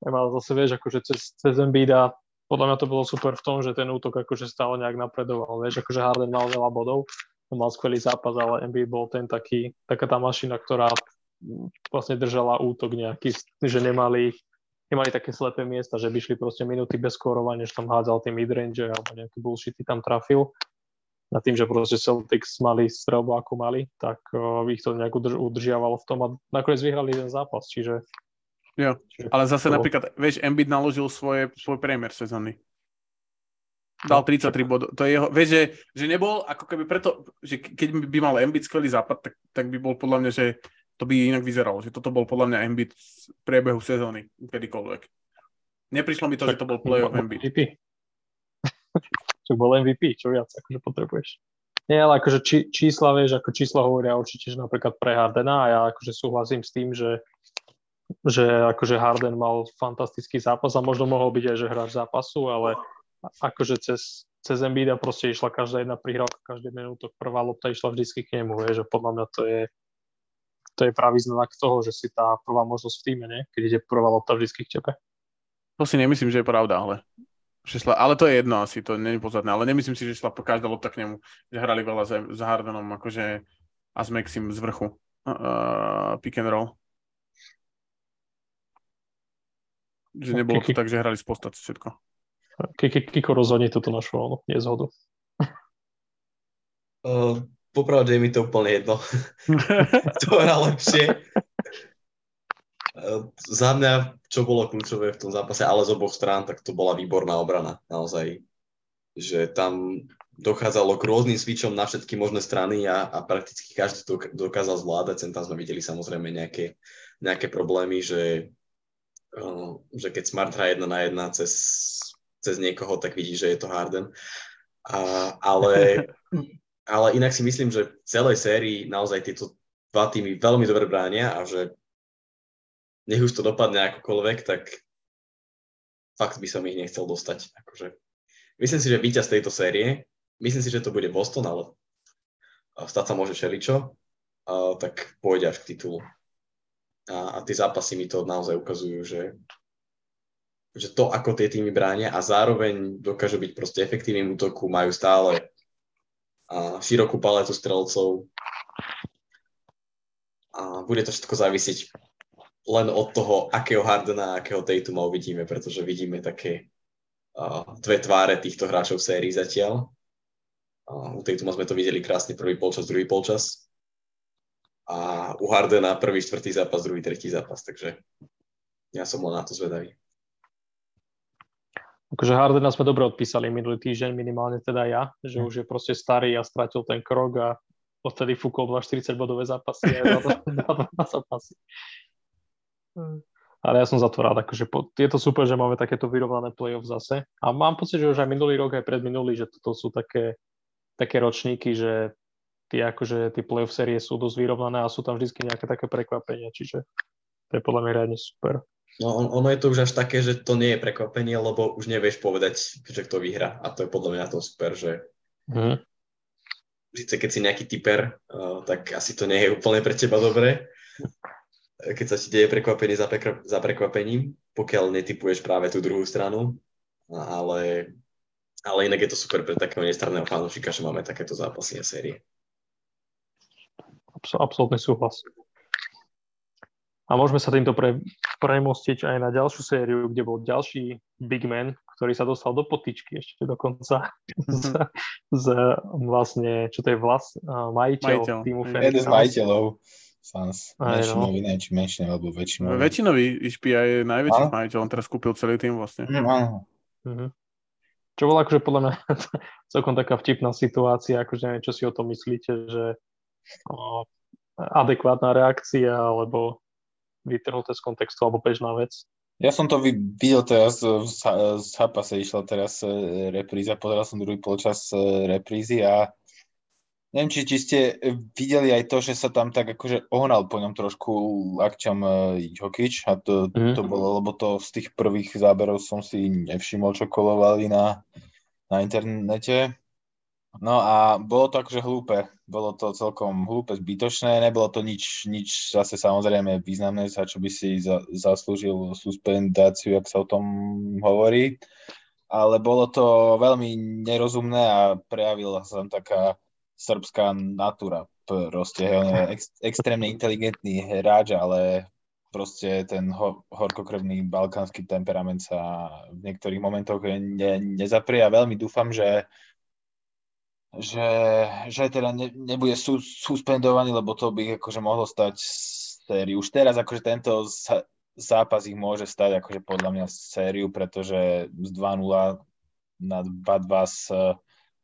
B: Ja mal zase, vieš, akože cez, cez Embiida podľa mňa to bolo super v tom, že ten útok akože stále nejak napredoval, vieš, akože Harden mal veľa bodov, mal skvelý zápas, ale Embiid bol ten taký, taká tá mašina, ktorá vlastne držala útok nejaký, že nemali, nemali také slepé miesta, že by šli proste minúty bez skórovania, že tam hádzal tie midrange alebo nejaké bullshity tam trafil. Na tým, že proste Celtics mali strelbu ako mali, tak uh, ich to nejak udrž- udržiavalo v tom a nakoniec vyhrali ten zápas, čiže...
A: Jo, ale zase to... napríklad, vieš, Embiid naložil svoje, svoj priemer sezóny dal 33 no, bodov. To je jeho, vieš, že, že nebol ako keby preto, že keď by mal Embiid skvelý západ, tak, tak by bol podľa mňa, že to by inak vyzeralo, že toto bol podľa mňa Embiid v priebehu sezóny, kedykoľvek. Neprišlo mi to, tak, že to bol playoff Embiid. MVP.
B: čo [LAUGHS] bol MVP, čo viac akože potrebuješ. Nie, ale akože či, čísla, vieš, ako čísla hovoria určite, že napríklad pre Hardena a ja akože súhlasím s tým, že že akože Harden mal fantastický zápas a možno mohol byť aj, že hráč zápasu, ale akože cez, cez Embiida proste išla každá jedna prihrávka, každý minútok, prvá lopta išla vždycky k nemu, vie, že podľa mňa to je to je pravý znak toho, že si tá prvá možnosť v týme, nie? keď ide prvá lopta vždycky k tebe.
A: To si nemyslím, že je pravda, ale šla, ale to je jedno asi, to nie je pozadné, ale nemyslím si, že šla každá lopta k nemu, že hrali veľa za, za Hardenom, akože a s Maxim z vrchu. Uh, pick and roll. Že nebolo to tak, že hrali z postaci všetko.
B: Kiko rozhodne túto našu nezhodu.
D: Uh, [LAUGHS] popravde je mi to úplne jedno. [LAUGHS] to je lepšie. Uh, za mňa, čo bolo kľúčové v tom zápase, ale z oboch strán, tak to bola výborná obrana. Naozaj. Že tam dochádzalo k rôznym switchom na všetky možné strany a, a prakticky každý to dokázal zvládať. Sem tam sme videli samozrejme nejaké, nejaké problémy, že, uh, že keď Smart hrá jedna na jedna cez cez niekoho, tak vidí, že je to Harden. A, ale, [LAUGHS] ale inak si myslím, že v celej sérii naozaj tieto dva týmy veľmi dobre bránia a že nech už to dopadne akokoľvek, tak fakt by som ich nechcel dostať. Akože, myslím si, že víťaz tejto série, myslím si, že to bude Boston, ale stať sa môže všeličo, tak pôjde až k titulu. A, a tie zápasy mi to naozaj ukazujú, že že to, ako tie týmy bránia a zároveň dokážu byť proste efektívnym útoku, majú stále a širokú paletu strelcov a bude to všetko závisieť len od toho, akého Hardena a akého Tatuma uvidíme, pretože vidíme také uh, dve tváre týchto hráčov v sérii zatiaľ. Uh, u Tatuma sme to videli krásne prvý polčas, druhý polčas. A u Hardena prvý, štvrtý zápas, druhý, tretí zápas, takže ja som len na to zvedavý.
B: Akože Hardena sme dobre odpísali minulý týždeň, minimálne teda ja, že mm. už je proste starý a stratil ten krok a odtedy fúkol 2-40 bodové zápasy a na [LAUGHS] zápasy. Ale ja som za to rád, akože po, je to super, že máme takéto vyrovnané play-off zase. A mám pocit, že už aj minulý rok, aj predminulý, že toto sú také, také ročníky, že tie, akože, tie play-off série sú dosť vyrovnané a sú tam vždy nejaké také prekvapenia, čiže to je podľa mňa riadne super.
D: No on, ono je to už až také, že to nie je prekvapenie, lebo už nevieš povedať, že kto vyhrá. A to je podľa mňa to super, že mm. Keď si nejaký typer, uh, tak asi to nie je úplne pre teba dobré. Keď sa ti deje prekvapenie za, prekra- za prekvapením, pokiaľ netypuješ práve tú druhú stranu. Ale, ale inak je to super pre takého nestranného fanúšika, že máme takéto zápasy a série.
B: Absolutne súhlas. A môžeme sa týmto pre, premostiť aj na ďalšiu sériu, kde bol ďalší big man, ktorý sa dostal do potičky ešte dokonca z, z vlastne, čo to je vlast, majiteľ, majiteľ. týmu
C: Phoenix. Jeden z majiteľov Sans. Väčšinový, no. či menšinový, alebo väčšinový.
A: Väčšinový, Išpia je najväčší majiteľ, on teraz kúpil celý tým vlastne. Mm, áno.
B: Mhm. Čo bola akože podľa mňa [LAUGHS] celkom taká vtipná situácia, akože neviem, čo si o tom myslíte, že o, adekvátna reakcia, alebo vytrhnuté z kontextu alebo bežná vec.
C: Ja som to videl teraz v zápase, išla teraz e, repríza, pozeral som druhý polčas e, reprízy a neviem, či, či ste videli aj to, že sa tam tak akože ohnal po ňom trošku akčom e, Jokic a to, mm. to bolo, lebo to z tých prvých záberov som si nevšimol, čo kolovali na, na internete. No a bolo to akože hlúpe. Bolo to celkom hlúpe, zbytočné. Nebolo to nič, nič zase samozrejme významné, za čo by si za, zaslúžil suspendáciu, ak sa o tom hovorí. Ale bolo to veľmi nerozumné a prejavila sa tam taká srbská natúra. Proste on je ex, extrémne inteligentný hráč, ale proste ten ho, horkokrvný balkánsky temperament sa v niektorých momentoch ne, nezaprie a veľmi dúfam, že že, že teda ne, nebude su, suspendovaný, lebo to by akože mohlo stať sériu. Už teraz akože tento zápas ich môže stať akože podľa mňa sériu, pretože z 2-0 na 2-2 s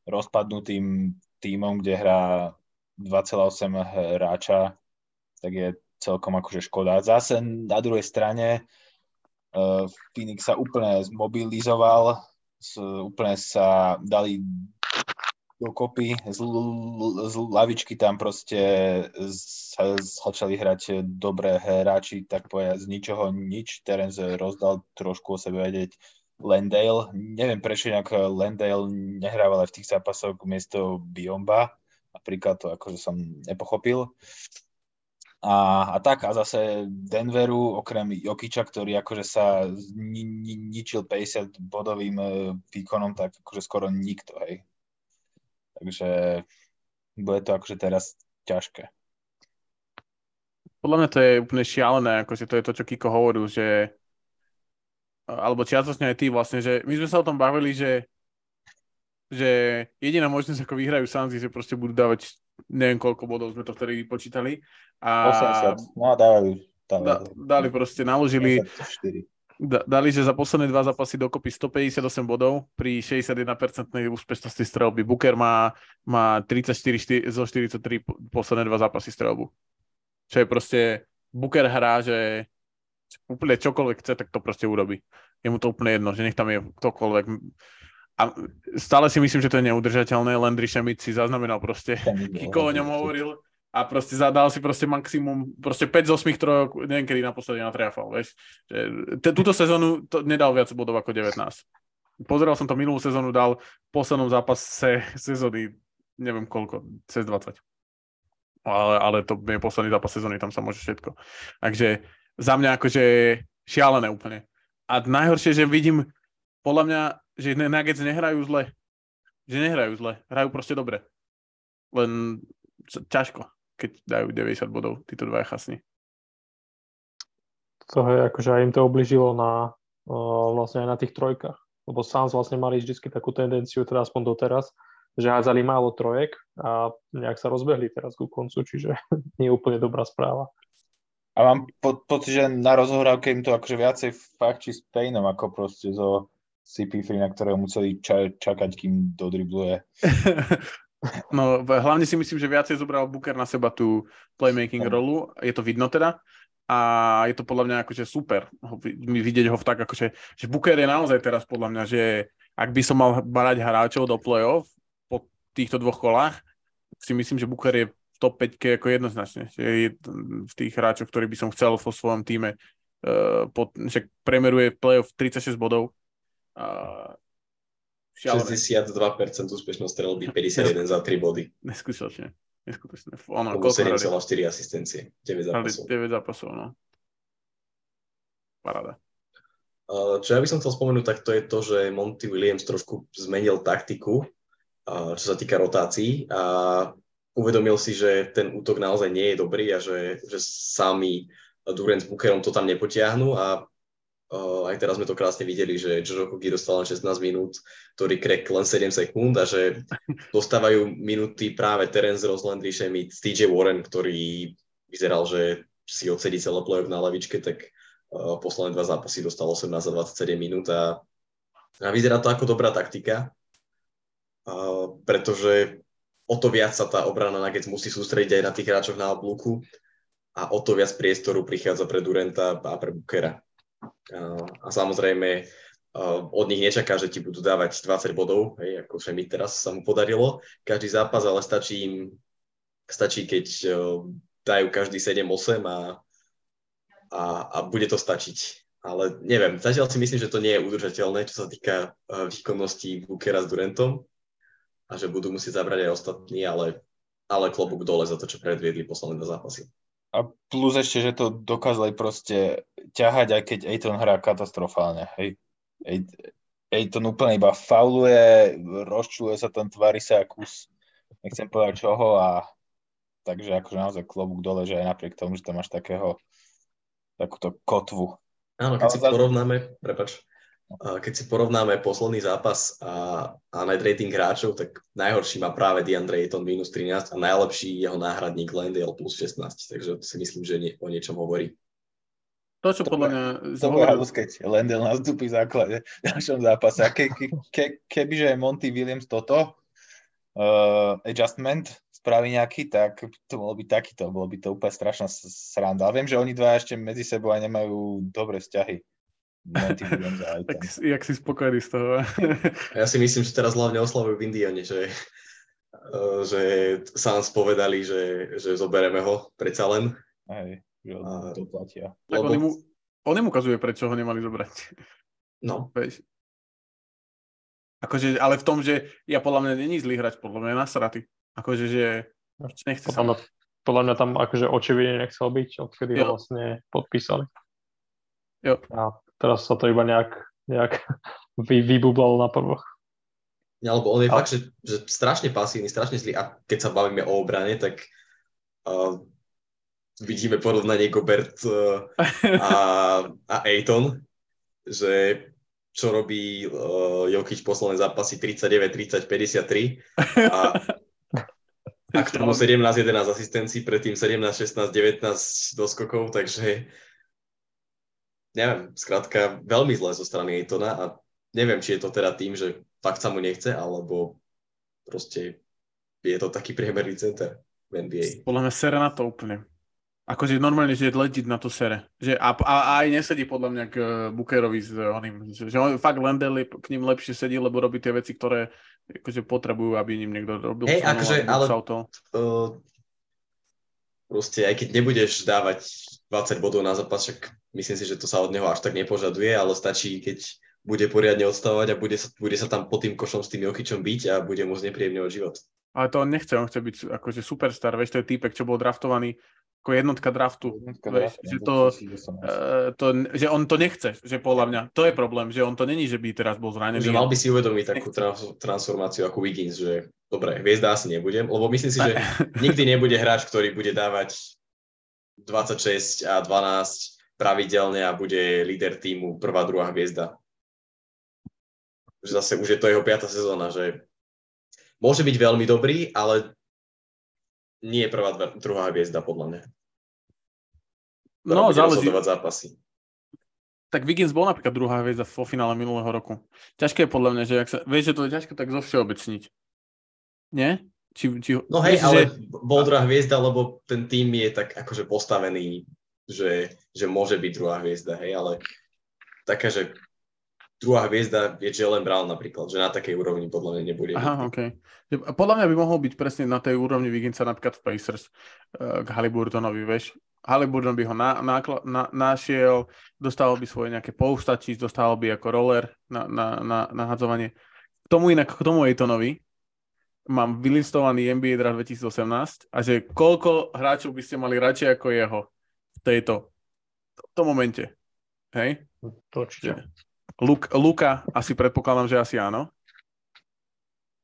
C: rozpadnutým tímom, kde hrá 2,8 hráča, tak je celkom akože škoda. Zase na druhej strane uh, Phoenix sa úplne zmobilizoval, s, úplne sa dali dokopy, z, z lavičky tam proste sa začali hrať dobré hráči, tak povedať z ničoho nič. Terence rozdal trošku o sebe vedieť Landale. Neviem prečo nejak Landale nehrával aj v tých zápasoch miesto Biomba. Napríklad to akože som nepochopil. A, a tak, a zase Denveru, okrem Jokiča, ktorý akože sa ni, ni, ničil 50 bodovým e, výkonom, tak akože skoro nikto, hej. Takže bude to akože teraz ťažké.
A: Podľa mňa to je úplne šialené, akože to je to, čo Kiko hovoril, že alebo čiastočne aj ty vlastne, že my sme sa o tom bavili, že že jediná možnosť, ako vyhrajú Sanzi, že proste budú dávať neviem koľko bodov sme to vtedy vypočítali. A
C: 80, no dávajú.
A: dávajú. Da, dali proste, naložili, da, dali, že za posledné dva zápasy dokopy 158 bodov pri 61% úspešnosti strelby. Booker má, má 34 zo 43 posledné dva zápasy strelbu. Čo je proste, Booker hrá, že úplne čokoľvek chce, tak to proste urobí. Je mu to úplne jedno, že nech tam je ktokoľvek. A stále si myslím, že to je neudržateľné. Landry Šemit si zaznamenal proste, [LAUGHS] Kiko o ňom hovoril a proste zadal si proste maximum, proste 5 z 8 trojok, neviem kedy naposledy natriafal, vieš. Túto sezónu to nedal viac bodov ako 19. Pozeral som to minulú sezónu, dal v poslednom zápase sezóny, neviem koľko, cez 20. Ale, ale to je posledný zápas sezóny, tam sa môže všetko. Takže za mňa akože šialené úplne. A najhoršie, že vidím, podľa mňa, že Nuggets nehrajú zle. Že nehrajú zle, hrajú proste dobre. Len ťažko, keď dajú 90 bodov títo dva chasni.
B: To je akože aj im to obližilo na, uh, vlastne aj na tých trojkách. Lebo Suns vlastne mali vždy takú tendenciu, teda aspoň doteraz, že hádzali málo trojek a nejak sa rozbehli teraz ku koncu, čiže [LAUGHS] nie je úplne dobrá správa.
C: A mám po, pocit, že na rozhovorávke im to akože viacej či s Paynom, ako proste zo CP3, na ktorého museli ča- čakať, kým dodribluje. [LAUGHS]
A: no, hlavne si myslím, že viacej zobral Booker na seba tú playmaking rolu. Je to vidno teda. A je to podľa mňa akože super mi vidieť ho v tak akože, že Booker je naozaj teraz podľa mňa, že ak by som mal brať hráčov do play-off po týchto dvoch kolách, si myslím, že Booker je top 5 ako jednoznačne. Že je v tých hráčoch, ktorí by som chcel vo svojom týme, uh, pod, však premeruje playoff 36 bodov. Uh,
D: 62% úspešnosť strelby, 51 za 3 body. [LAUGHS]
A: Neskutočne. Neskutočne. Ono,
D: 7,4 asistencie. 9 zápasov.
A: 9 zápasov, no. Paráda.
D: Čo ja by som chcel spomenúť, tak to je to, že Monty Williams trošku zmenil taktiku, čo sa týka rotácií. A uvedomil si, že ten útok naozaj nie je dobrý a že, že sami Durant s Bookerom to tam nepotiahnu a aj teraz sme to krásne videli, že Joe Hockey dostal len 16 minút, ktorý krek len 7 sekúnd a že [LAUGHS] dostávajú minúty práve Terence Ross, Landry Shemit, TJ Warren, ktorý vyzeral, že si odsedí celé play na lavičke, tak uh, posledné dva zápasy dostal 18 a 27 minút a, a vyzerá to ako dobrá taktika, uh, pretože o to viac sa tá obrana Nuggets musí sústrediť aj na tých hráčoch na oblúku a o to viac priestoru prichádza pre Durenta a pre Bookera. A samozrejme, od nich nečaká, že ti budú dávať 20 bodov, hej, ako mi teraz sa mu podarilo, každý zápas, ale stačí im, stačí, keď dajú každý 7-8 a, a, a bude to stačiť. Ale neviem, zatiaľ si myslím, že to nie je udržateľné, čo sa týka výkonnosti Bookera s Durantom a že budú musieť zabrať aj ostatní, ale, ale klobúk dole za to, čo predviedli posledné dva zápasy.
C: A plus ešte, že to dokázali proste ťahať, aj keď Ejton hrá katastrofálne. Hej. Ejton úplne iba fauluje, rozčuluje sa tam, tvári sa kus nechcem povedať čoho a takže akože naozaj klobúk dole, že aj napriek tomu, že tam máš takého takúto kotvu.
D: Áno, keď
C: Ale
D: si
C: za-
D: porovnáme, prepač, keď si porovnáme posledný zápas a, a net rating hráčov, tak najhorší má práve DeAndre Ayton minus 13 a najlepší jeho náhradník Landale plus 16, takže si myslím, že nie, o niečom hovorí.
A: To, čo
C: To
A: podľa mňa
C: To halus, keď Lendl nastúpi v základe v ďalšom zápase. A ke, ke, ke, kebyže Monty Williams toto uh, adjustment spraví nejaký, tak to bolo by takýto, bolo by to úplne strašná sranda. A viem, že oni dva ešte medzi sebou aj nemajú dobré vzťahy. [LAUGHS]
A: Tak jak si spokojný z toho.
D: Ja si myslím, že teraz hlavne oslavujú v Indiane, že, eh, že Suns povedali, že, že zobereme ho predsa len.
C: Hej, že
D: A-
C: to platia.
A: tak on im, on im ukazuje, prečo ho nemali zobrať.
D: No, [LAUGHS]
A: Vieš. Akože, ale v tom, že ja podľa mňa není zlý hráč, podľa mňa je nasratý. Akože, že nechce sa.
B: Podľa mňa, podľa mňa tam akože očividne nechcel byť, odkedy
A: Jo.
B: ho vlastne podpísali.
A: Jo.
B: A teraz sa to iba nejak, nejak [LAUGHS] vy, vybublalo na prvoch.
D: Nie, lebo on je
B: Ale-
D: fakt, že, že strašne pasívny, strašne zlý a keď sa bavíme o obrane, tak uh, vidíme porovnanie Gobert uh, a, a Ayton, že čo robí uh, Jokic posledné zápasy 39, 30, 53 a, a k tomu 17, 11 asistencií, predtým 17, 16, 19 doskokov, takže neviem, skrátka veľmi zle zo strany Aytona a neviem, či je to teda tým, že fakt sa mu nechce, alebo proste je to taký priemerný center v NBA.
A: Podľa mňa sere na to úplne. Akože normálne, že legit na to sere. Že a, a, a aj nesedí podľa mňa k uh, Bookerovi s uh, oným. Že, že on, fakt Lendl je k ním lepšie sedí, lebo robí tie veci, ktoré akože potrebujú, aby ním niekto robil.
D: Hej, akože, ale-
A: to.
D: Uh, proste aj keď nebudeš dávať 20 bodov na zápas, však myslím si, že to sa od neho až tak nepožaduje, ale stačí, keď bude poriadne odstavovať a bude sa, bude sa tam pod tým košom s tým Jokičom byť a bude mu znepríjemňovať život.
A: Ale to on nechce, on chce byť akože superstar, vieš, to je týpek, čo bol draftovaný ako jednotka draftu. Vieš, že to, Uh, to, že on to nechce, že podľa mňa, to je problém, že on to není, že by teraz bol zranený.
D: Že mal by si uvedomiť takú trans- transformáciu ako Wiggins, že dobre, hviezda asi nebudem, lebo myslím si, že [LAUGHS] nikdy nebude hráč, ktorý bude dávať 26 a 12 pravidelne a bude líder týmu prvá, druhá hviezda. Zase už je to jeho piata sezóna, že môže byť veľmi dobrý, ale nie je prvá, druhá hviezda podľa mňa. ktorá
A: No, záleží.
D: zápasy.
A: Tak Wiggins bol napríklad druhá hviezda vo finále minulého roku. Ťažké je podľa mňa, že ak sa, vieš, že to je ťažké tak zovšeobecniť. Nie? Či, či,
D: No hej,
A: myslíš,
D: ale
A: že-
D: bol druhá hviezda, lebo ten tým je tak akože postavený, že, že môže byť druhá hviezda, hej, ale taká, že druhá hviezda je Jalen Brown napríklad, že na takej úrovni podľa mňa nebude.
A: Aha, OK. Podľa mňa by mohol byť presne na tej úrovni Wigginsa napríklad v Pacers eh, k Halliburtonovi, vieš. Halliburton by ho na, nákla, na, našiel, dostával by svoje nejaké poustačí, dostával by ako roller na, na, na, na hadzovanie. K tomu inak, k tomu Aytonovi mám vylistovaný NBA draft 2018 a že koľko hráčov by ste mali radšej ako jeho v tejto v tom momente. Hej?
B: To určite.
A: Luk, Luka, asi predpokladám, že asi áno.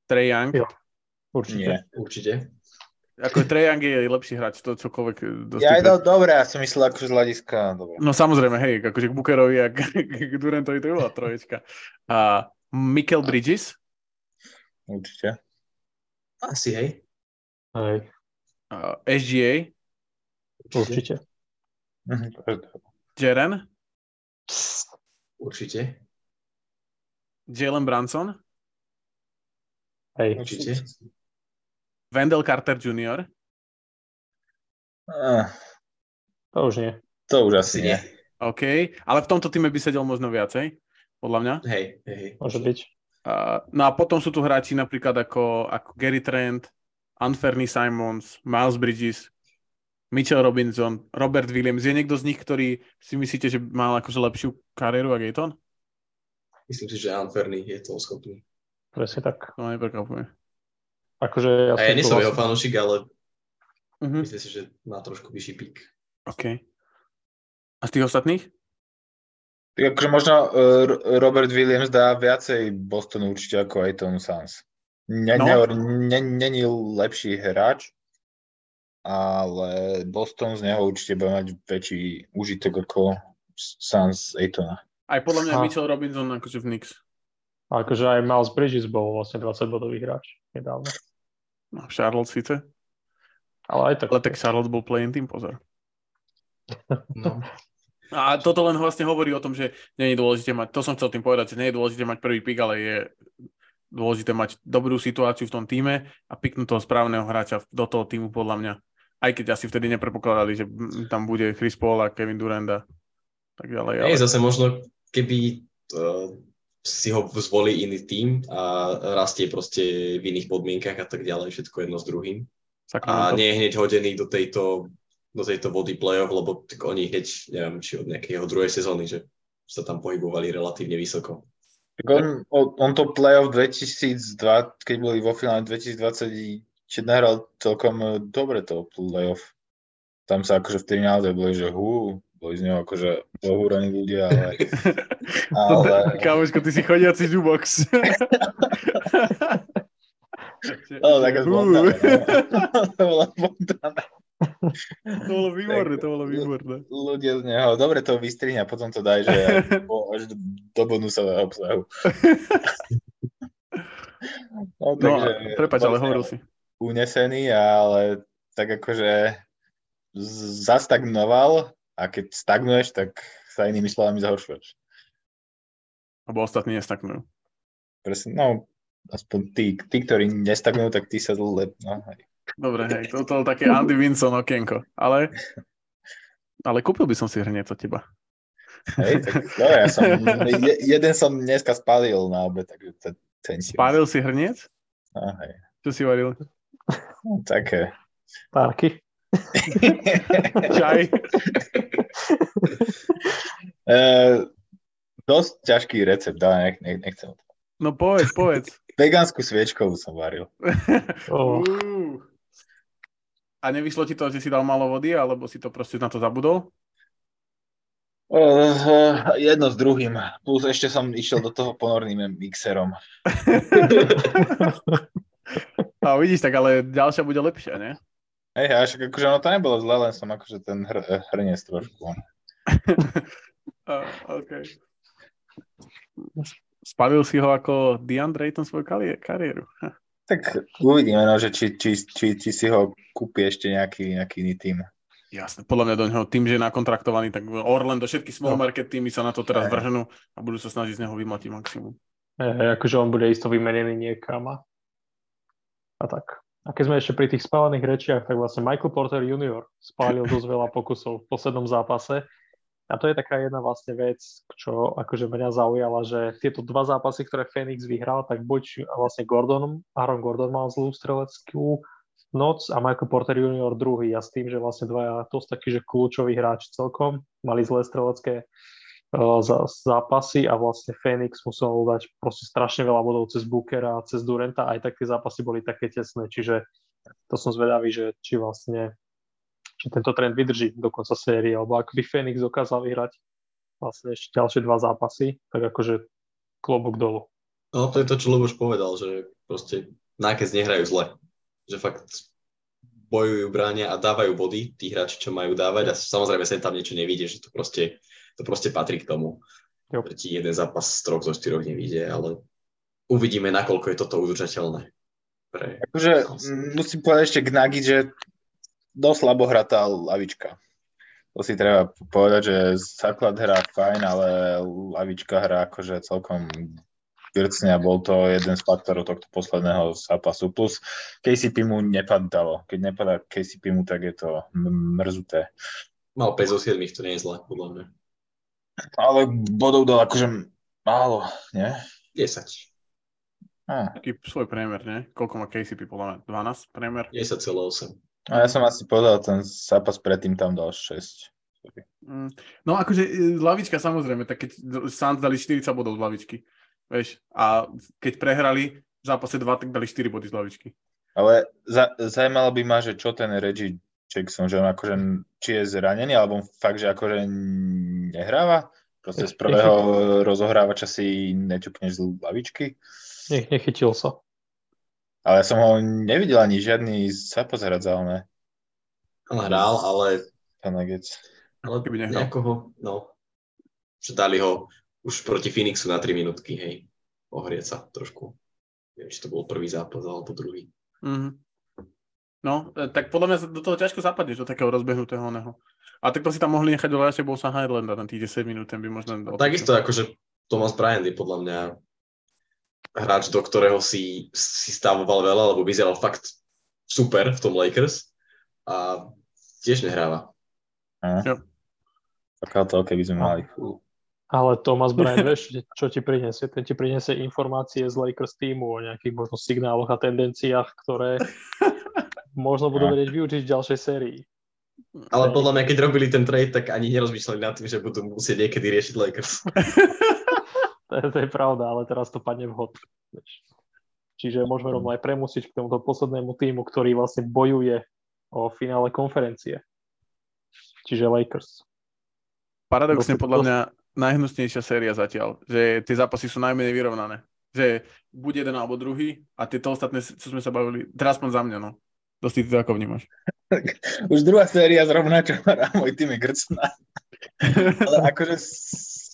A: Trey Young.
B: Jo. Určite.
C: Nie.
D: Určite.
A: Ako Trae Young je lepší hráč, to čokoľvek dosť
C: Ja,
A: type-
C: no, dobre, ja som myslel akože z hľadiska, dobre.
A: No samozrejme, hej, akože k Bookerovi a k, k Durantovi to by bola troječka. A Mikel Bridges,
C: Určite.
D: Asi, hej.
B: Hej,
A: a SGA,
B: určite.
C: Mhm.
A: Jaren,
D: Určite.
A: Jalen Branson,
B: Hej,
D: Určite.
A: Wendell Carter Jr.,
C: Ah,
B: to už nie.
C: to už asi nie.
A: OK, ale v tomto týme by sedel možno viacej, podľa mňa.
D: Hej, hej, hej.
B: Môže byť.
A: No a potom sú tu hráči napríklad ako, ako Gary Trent, Anferny Simons, Miles Bridges, Mitchell Robinson, Robert Williams. Je niekto z nich, ktorý si myslíte, že mal akože lepšiu kariéru ako Ayton?
D: Myslím si, že Anferny je toho schopný.
B: Presne tak.
A: To ma neprekvapuje.
B: Akože ja,
D: A ja nie som jeho fanúšik, ale
A: Uh-huh.
D: myslím si, že má trošku vyšší pík.
A: OK. A z tých ostatných?
C: Tak akože možno uh, Robert Williams dá viacej Bostonu určite ako Ayton Suns. Ne,
A: No.
C: no. ne, není lepší hráč, ale Boston z neho určite bude mať väčší užitok ako Suns Aitona.
A: Aj podľa mňa
B: A-
A: Mitchell Robinson akože v Knicks.
B: A akože aj Miles Bridges bol vlastne 20 bodový hráč nedávno.
A: No, Charlotte síce.
B: Ale aj tak.
A: Ale tak Charlotte bol play tým, pozor.
D: No. [LAUGHS]
A: A toto len vlastne hovorí o tom, že nie je dôležité mať, to som chcel tým povedať, že nie je dôležité mať prvý pick, ale je dôležité mať dobrú situáciu v tom týme a piknúť toho správneho hráča do toho týmu podľa mňa. Aj keď asi vtedy nepredpokladali, že tam bude Chris Paul a Kevin Durant a tak ďalej. Ale...
D: Hej, zase možno, keby uh, si ho zvolí iný tým a rastie proste v iných podmienkach a tak ďalej, všetko jedno s druhým. A
A: Sacramento.
D: nie je hneď hodený do tejto, do tejto vody play-off, lebo tak oni hneď, neviem, či od nejakého druhej sezóny, že sa tam pohybovali relatívne vysoko.
C: Tak on, on, to playoff 2002, keď boli vo finále 2020, nahral celkom eh, dobre to playoff. Tam sa akože vtedy naozaj boli, že hú, boli z neho akože ohúrení ľudia, ale... [LAUGHS] ale [LAUGHS]
A: Kámoško, ty si chodiaci jubox. [LAUGHS]
C: no, no. to spontánne.
A: To bolo výborné, to bolo výborné.
C: Ľudia z neho, dobre to vystrihne a potom to daj, že [LAUGHS] až do, bonusového obsahu. [LAUGHS] No,
A: No, prepač, ale
C: bol
A: hovoril si.
C: Unesený, ale tak akože zastagnoval a keď stagnuješ, tak sa inými slovami zhoršuješ.
A: Lebo ostatní nestaknujú.
C: Presne, no, aspoň tí, tí, ktorí nestagnujú, tak tí sa zle... No, hej.
A: Dobre, hej, to bolo také Andy Vinson okienko. Ale, ale kúpil by som si hrniec od teba.
C: Hej, tak, no, ja som, je, jeden som dneska spálil na obe, takže to cením.
A: Spálil si hrniec?
C: Hej.
A: Čo si varil?
C: No, také.
B: Párky.
A: Čaj? [LAUGHS]
C: E, dosť ťažký recept, ale nech, nech, nechcem. to.
A: No povedz, povedz.
C: Vegánsku sviečkovú som varil. [LAUGHS]
B: Oh.
A: Uú. A nevyšlo ti to, že si dal málo vody, alebo si to proste na to zabudol?
C: Uh, jedno s druhým. Plus ešte som išiel do toho ponorným mixerom.
A: A vidíš, tak ale ďalšia bude lepšia, ne?
C: Hej, až akože ono to nebolo zle, len som akože ten hr, hrniec trošku.
A: Uh, OK. Spravil si ho ako DeAndre Ayton svoju kari- kariéru.
C: Tak uvidíme, no, že či, či, či, či si ho kúpi ešte nejaký, nejaký iný tým.
A: Jasné, podľa mňa do neho tým, že je nakontraktovaný, tak Orlando, všetky small
B: No.
A: market týmy sa na to teraz vrženú a budú sa snažiť z neho vymatiť maximum.
B: Hej, akože on bude isto vymenený niekam a, a tak. A keď sme ešte pri tých spálených rečiach, tak vlastne Michael Porter Jr. spálil dosť veľa pokusov v poslednom zápase. A to je taká jedna vlastne vec, čo akože mňa zaujala, že tieto dva zápasy, ktoré Phoenix vyhral, tak buď vlastne Gordon, Aaron Gordon mal zlú streleckú noc a Michael Porter Jr. druhý a s tým, že vlastne dvaja dosť takí, že kľúčoví hráči celkom mali zlé strelecké uh, zá- zápasy a vlastne Phoenix musel dať proste strašne veľa bodov cez Bookera a cez Durenta, aj tak tie zápasy boli také tesné, čiže to som zvedavý, že či vlastne či tento trend vydrží do konca série, alebo ak by Phoenix dokázal vyhrať vlastne ešte ďalšie dva zápasy, tak akože klobúk dolu.
D: No to je to, čo Luboš povedal, že proste nákez nehrajú zle. Že fakt bojujú, bránia a dávajú body tí hráči, čo majú dávať a samozrejme sem tam niečo nevidie, že to proste, to proste patrí k tomu.
B: Jo.
D: Že ti jeden zápas z troch zo štyroch nevidie, ale uvidíme, nakoľko je toto udržateľné. Pre...
C: Akože musím povedať ešte k Nagy, že dosť slabo hrá tá lavička. To si treba povedať, že základ hrá fajn, ale lavička hrá akože celkom grcne a bol to jeden z faktorov tohto posledného zápasu. Plus KCP mu nepadalo. Keď nepadá KCP mu, tak je to mrzuté.
D: Mal 5 zo 7, to nie je zle, podľa mňa.
C: Ale bodov dal akože málo, nie?
D: 10.
C: Ah.
A: Taký svoj priemer, ne? Koľko má KCP, podľa mňa? 12 priemer?
D: 10,8.
C: A ja som asi povedal, ten zápas predtým tam dal 6.
A: Mm. No akože e, lavička samozrejme, tak keď Suns dali 40 bodov z lavičky, vieš, a keď prehrali v zápase 2, tak dali 4 body z lavičky.
C: Ale za, zajímalo by ma, že čo ten Reggie Jackson, že on akože, či je zranený, alebo fakt, že akože nehráva? Proste z prvého [LAUGHS] rozohrávača si neťukneš z lavičky?
B: Nech, nechytil sa.
C: Ale som ho nevidel ani žiadny zápas hrať za oné.
D: Ale hral, ale,
C: Nuggets.
D: ale
A: Keby nehral.
D: nejakoho, no, že dali ho už proti Phoenixu na 3 minútky, hej, ohrieť sa trošku. Neviem, či to bol prvý zápas alebo druhý.
A: Mhm. No, e, tak podľa mňa do toho ťažko zapadneš, do takého rozbehnutého oného. A tak to si tam mohli nechať do radšej Bolsa Highlanda na tých 10 minút, ten by možno...
D: Takisto akože Thomas Bryant je podľa mňa hráč, do ktorého si, si stavoval veľa, lebo vyzeral fakt super v tom Lakers a tiež nehráva.
C: Taká to, keby sme mali. Fú.
B: Ale Thomas [LAUGHS] Bryant, vieš, čo ti prinesie? Ten ti prinesie informácie z Lakers týmu o nejakých možno signáloch a tendenciách, ktoré [LAUGHS] možno budú vedieť využiť v ďalšej sérii.
D: Ale podľa mňa, keď robili ten trade, tak ani nerozmýšľali nad tým, že budú musieť niekedy riešiť Lakers. [LAUGHS] [LAUGHS]
B: To je, to je pravda, ale teraz to padne vhod. Čiže môžeme rovno aj premusiť k tomuto poslednému týmu, ktorý vlastne bojuje o finále konferencie. Čiže Lakers.
A: Paradoxne podľa mňa najhnusnejšia séria zatiaľ, že tie zápasy sú najmenej vyrovnané. Že buď jeden alebo druhý a tieto ostatné, čo sme sa bavili, teraz aspoň za mňa, no. Dosť ty to ako vnímaš? [LAUGHS]
C: Už druhá séria zrovna, čo hrá môj tým je Grcna. [LAUGHS] Ale akože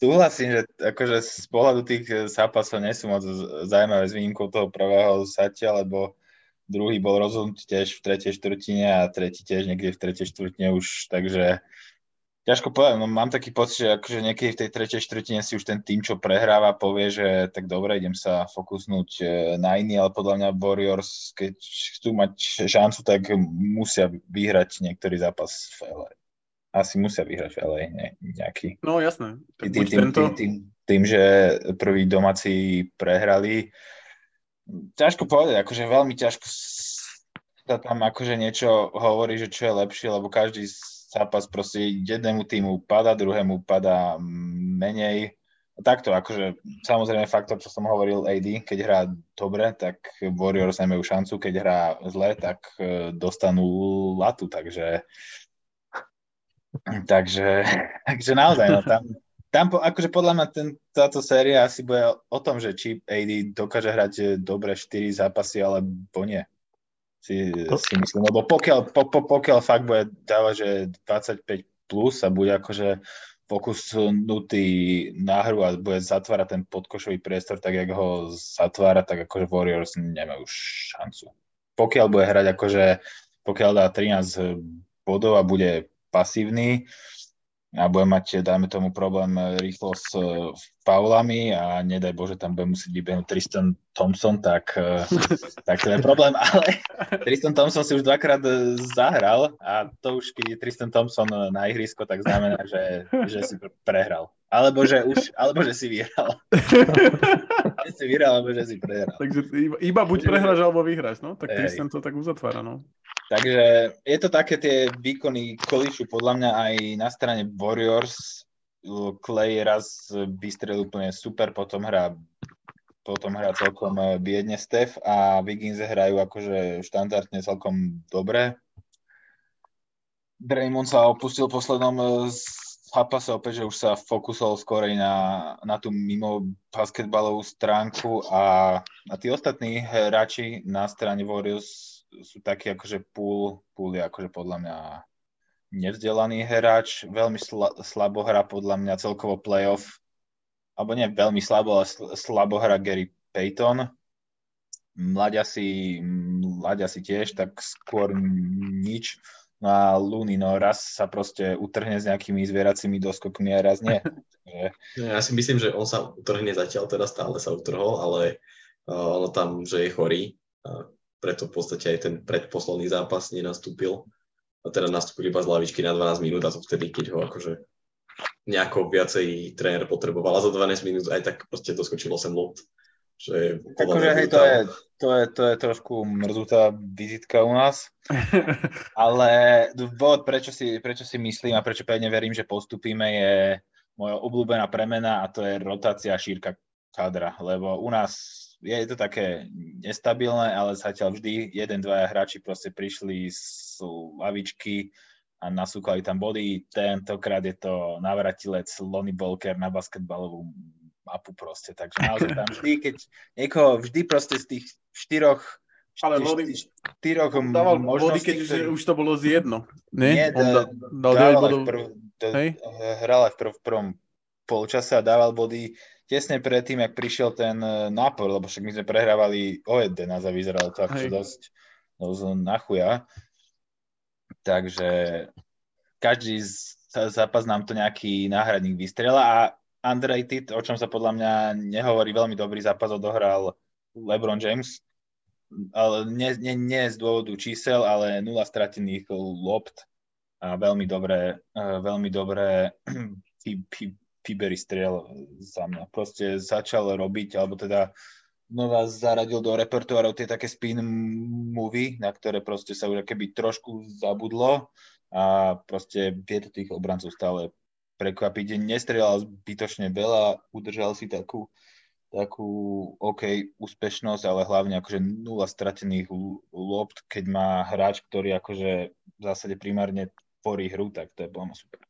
C: súhlasím, že akože z pohľadu tých eh, zápasov nie sú moc zaujímavé s výnimkou toho prvého satia, lebo druhý bol rozhodnutý tiež v tretej štvrtine a tretí tiež niekde v tretej štvrtine už, takže ťažko povedať, no mám taký pocit, že akože niekedy v tej tretej štvrtine si už ten tým, čo prehráva, povie, že tak dobre, idem sa fokusnúť eh, na iný, ale podľa mňa Warriors, keď chcú mať šancu, tak musia vyhrať niektorý zápas v LA. Asi musia vyhrať v LA, ne, nejaký.
A: No jasné. Tak
C: Tým, tým,
A: tento,
C: tým, tým, tým, že prví domáci prehrali. Ťažko povedať, akože veľmi ťažko sa tam akože niečo hovorí, že čo je lepšie, lebo každý zápas proste jednému týmu pada, druhému pada menej. Takto, akože samozrejme faktor, čo som hovoril AD, keď hrá dobre, tak Warriors nemajú šancu, keď hrá zle, tak eh, dostanú latu, takže takže, [LAUGHS] takže naozaj, no tam, tam po, akože podľa mňa ten, táto séria asi bude o tom, že či AD dokáže hrať eh, dobre 4 zápasy, alebo nie. Si,
B: To-
C: si myslím, lebo pokiaľ, po, po, pokiaľ fakt bude dávať, že 25 plus a bude akože fokusnutý na hru a bude zatvárať ten podkošový priestor, tak jak ho zatvára, tak akože Warriors nemajú šancu. Pokiaľ bude hrať akože, pokiaľ dá 13 bodov a bude pasívny a bude mať, dajme tomu, problém rýchlo s faulami a nedaj Bože, tam bude musieť vybehnúť Tristan Thompson, tak, eh, [LAUGHS] tak to je problém, ale Tristan Thompson si už dvakrát zahral a to už, keď je Tristan Thompson na ihrisko, tak znamená, že, že si pr- prehral. Alebo že už, alebo že si vyhral. že [LAUGHS] si vyhral, alebo že si prehral.
A: takže iba, iba buď prehráš alebo vyhráš, no. Tak
C: Hej.
A: Tristan to tak uzatvára, no.
C: Takže je to také tie výkony kolíšu podľa mňa aj na strane Warriors. Clay raz vystrelil úplne super, potom hrá potom hrá celkom eh, biedne Steph a Wiggins hrajú akože štandardne celkom dobre. Draymond sa opustil poslednom eh, zápase opäť, že už sa fokusoval skorej na, na tú mimo basketbalovú stránku a, a tí ostatní hráči na strane Warriors sú takí akože pool, pool je akože podľa mňa nevzdelaný hráč, veľmi sla, slabo hrá podľa mňa celkovo playoff, alebo nie veľmi slabo, ale sl- slabo hrá Gary Payton. Mladia si, mladia si tiež, tak skôr nič. No a Looney, no raz sa proste utrhne s nejakými zvieracími doskokmi a raz nie. [LAUGHS]
D: Ja si myslím, že on sa utrhne zatiaľ, teda stále sa utrhol, ale uh, ono tam, že je chorý, uh, preto v podstate aj ten predposledný zápas nenastúpil. A teda nastúpil iba z lavičky na 12 minút a to vtedy, keď ho akože nejako viacej tréner potreboval a za 12 minút aj tak proste doskočilo sem lot. Že
C: akože hej, to je, to, je, to je trošku mrzutá vizitka u nás. [LAUGHS] Ale dôvod, prečo si, prečo si myslím a prečo pevne verím, že postupíme, je moja obľúbená premena a to je rotácia šírka kadra, lebo u nás je to také nestabilné, ale zatiaľ vždy jeden, dvaja hráči proste prišli z lavičky a nasúkali tam body. Tentokrát je to navratilec Lonnie Bolker na basketbalovú mapu proste. Takže naozaj tam vždy, keď niekoho, vždy proste z tých štyroch
A: Ale Lori
C: šty- štyroch
A: dával body,
C: možností,
A: keď už,
C: ktorý-
A: už to bolo z jedno. Nie?
C: Nie, da-
A: da, dal 9
C: dával aj
A: bodov.
C: prv,
A: Hej?
C: hral aj v, prv, v prvom polčase a dával body tesne predtým, jak prišiel ten e, nápor, lebo však my sme prehrávali o 11 a vyzeralo to
A: Hej.
C: dosť, dosť na chuja. Takže každý z- zápas nám to nejaký náhradník vystrela a underrated, o čom sa podľa mňa nehovorí, veľmi dobrý zápas odohral LeBron James, ale nie, nie, nie z dôvodu čísel, ale nula stratených lopt a veľmi dobré, eh, veľmi dobré [CLEARS THROAT] Fibery striel za mňa. Proste začal robiť, alebo teda znova zaradil do repertoárov tie také spin movie, na ktoré proste sa už keby trošku zabudlo a proste vie to tých obrancov stále prekvapiť. Nestrelal zbytočne veľa, udržal si takú, takú OK úspešnosť, ale hlavne akože nula stratených lopt, keď má hráč, ktorý akože v zásade primárne tvorí hru, tak to je veľmi super.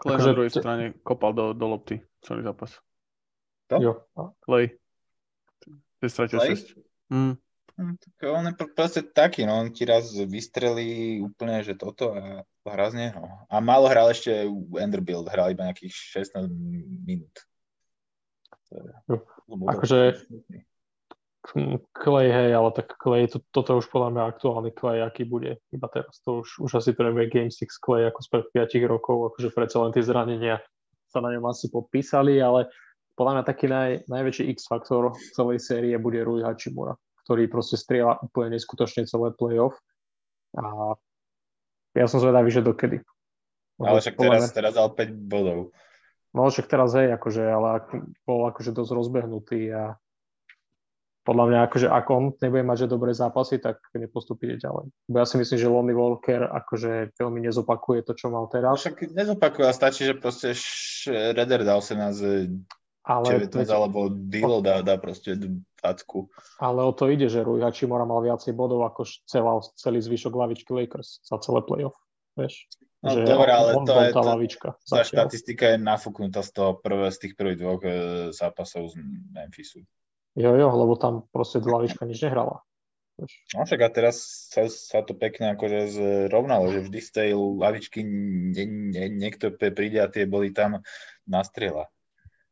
A: Clay
B: Akože
A: na druhej strane kopal do, do lopty celý zápas.
C: To?
B: Jo.
A: Clay. Ty stratil
C: Clay?
A: 6. Mm.
C: Hm, Tak on je pr- proste taký, no, on ti raz vystrelí úplne, že toto a hrá z neho. A málo hral ešte Enderbilt, hral iba nejakých 16 minút. Je-
B: Akože- Clay, hej, ale tak Clay, to, toto už podľa mňa aktuálny Clay, aký bude iba teraz. To už, už asi nebude Game 6 Clay ako spred 5 rokov, akože predsa len tie zranenia sa na ňom asi podpísali, ale podľa mňa taký naj, najväčší X-faktor celej série bude Rui Hachimura, ktorý proste strieľa úplne neskutočne celé playoff. A ja som zvedavý, že dokedy.
C: Ale však teraz, teraz dal 5 bodov.
B: No však teraz hej, akože, ale bol akože dosť rozbehnutý a podľa mňa akože ak on nebude mať že dobré zápasy, tak nepostupíte ďalej. Bo ja si myslím, že Lonnie Walker akože veľmi nezopakuje to, čo mal teraz,
C: však nezopakuje, ale stačí, že proste Shredder dal 18,
B: ale,
C: 19, alebo Dilo dá, dá proste 20.
B: ale o to ide, že Rui Hachimura mal viacej bodov ako celá, celý zvyšok lavičky Lakers za celé playoff. Vieš?
C: No
B: že
C: dobre, ale
B: on
C: to je-
B: tá lavička.
C: Tá štatistika je nafúknutá z, toho prvé, z tých prvých dvoch e, zápasov z Memphisu.
B: Jo, jo, lebo tam proste lavička nič nehrala.
C: No však a teraz sa, sa to pekne akože zrovnalo, že vždy z tej lavičky nie, nie, niekto príde a tie boli tam nastrieľa.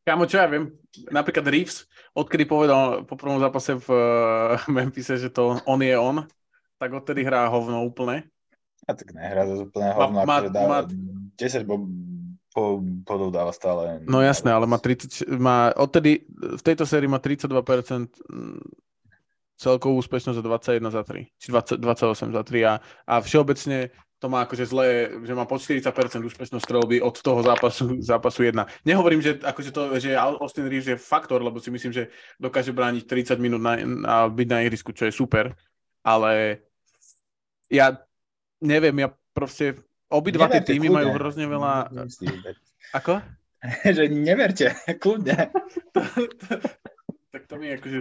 A: Kámo, čo ja viem, napríklad Reeves, odkedy povedal po prvom zápase v uh, Memphise, že to on je on, tak odtedy hrá hovno úplne.
C: A tak nehrá to úplne hovno,
A: má-
C: akože dáva,
A: má-
C: 10 bo, po, bodov dáva stále.
A: No jasné, ale má 30, má odtedy v tejto sérii má 32% mm, celkovú úspešnosť za 21 za 3, či 20, 28 za 3 a, a všeobecne to má akože zlé, že má pod 40% úspešnosť strelby od toho zápasu, zápasu 1. Nehovorím, že, akože to, že Austin Reeves je faktor, lebo si myslím, že dokáže brániť 30 minút na, a byť na ihrisku, čo je super, ale ja neviem, ja proste obidva tie týmy
C: kľudne.
A: majú hrozne veľa...
C: Nemyslíš,
A: Ako? [LAUGHS]
C: že neverte, kľudne. [LAUGHS]
A: tak to mi akože,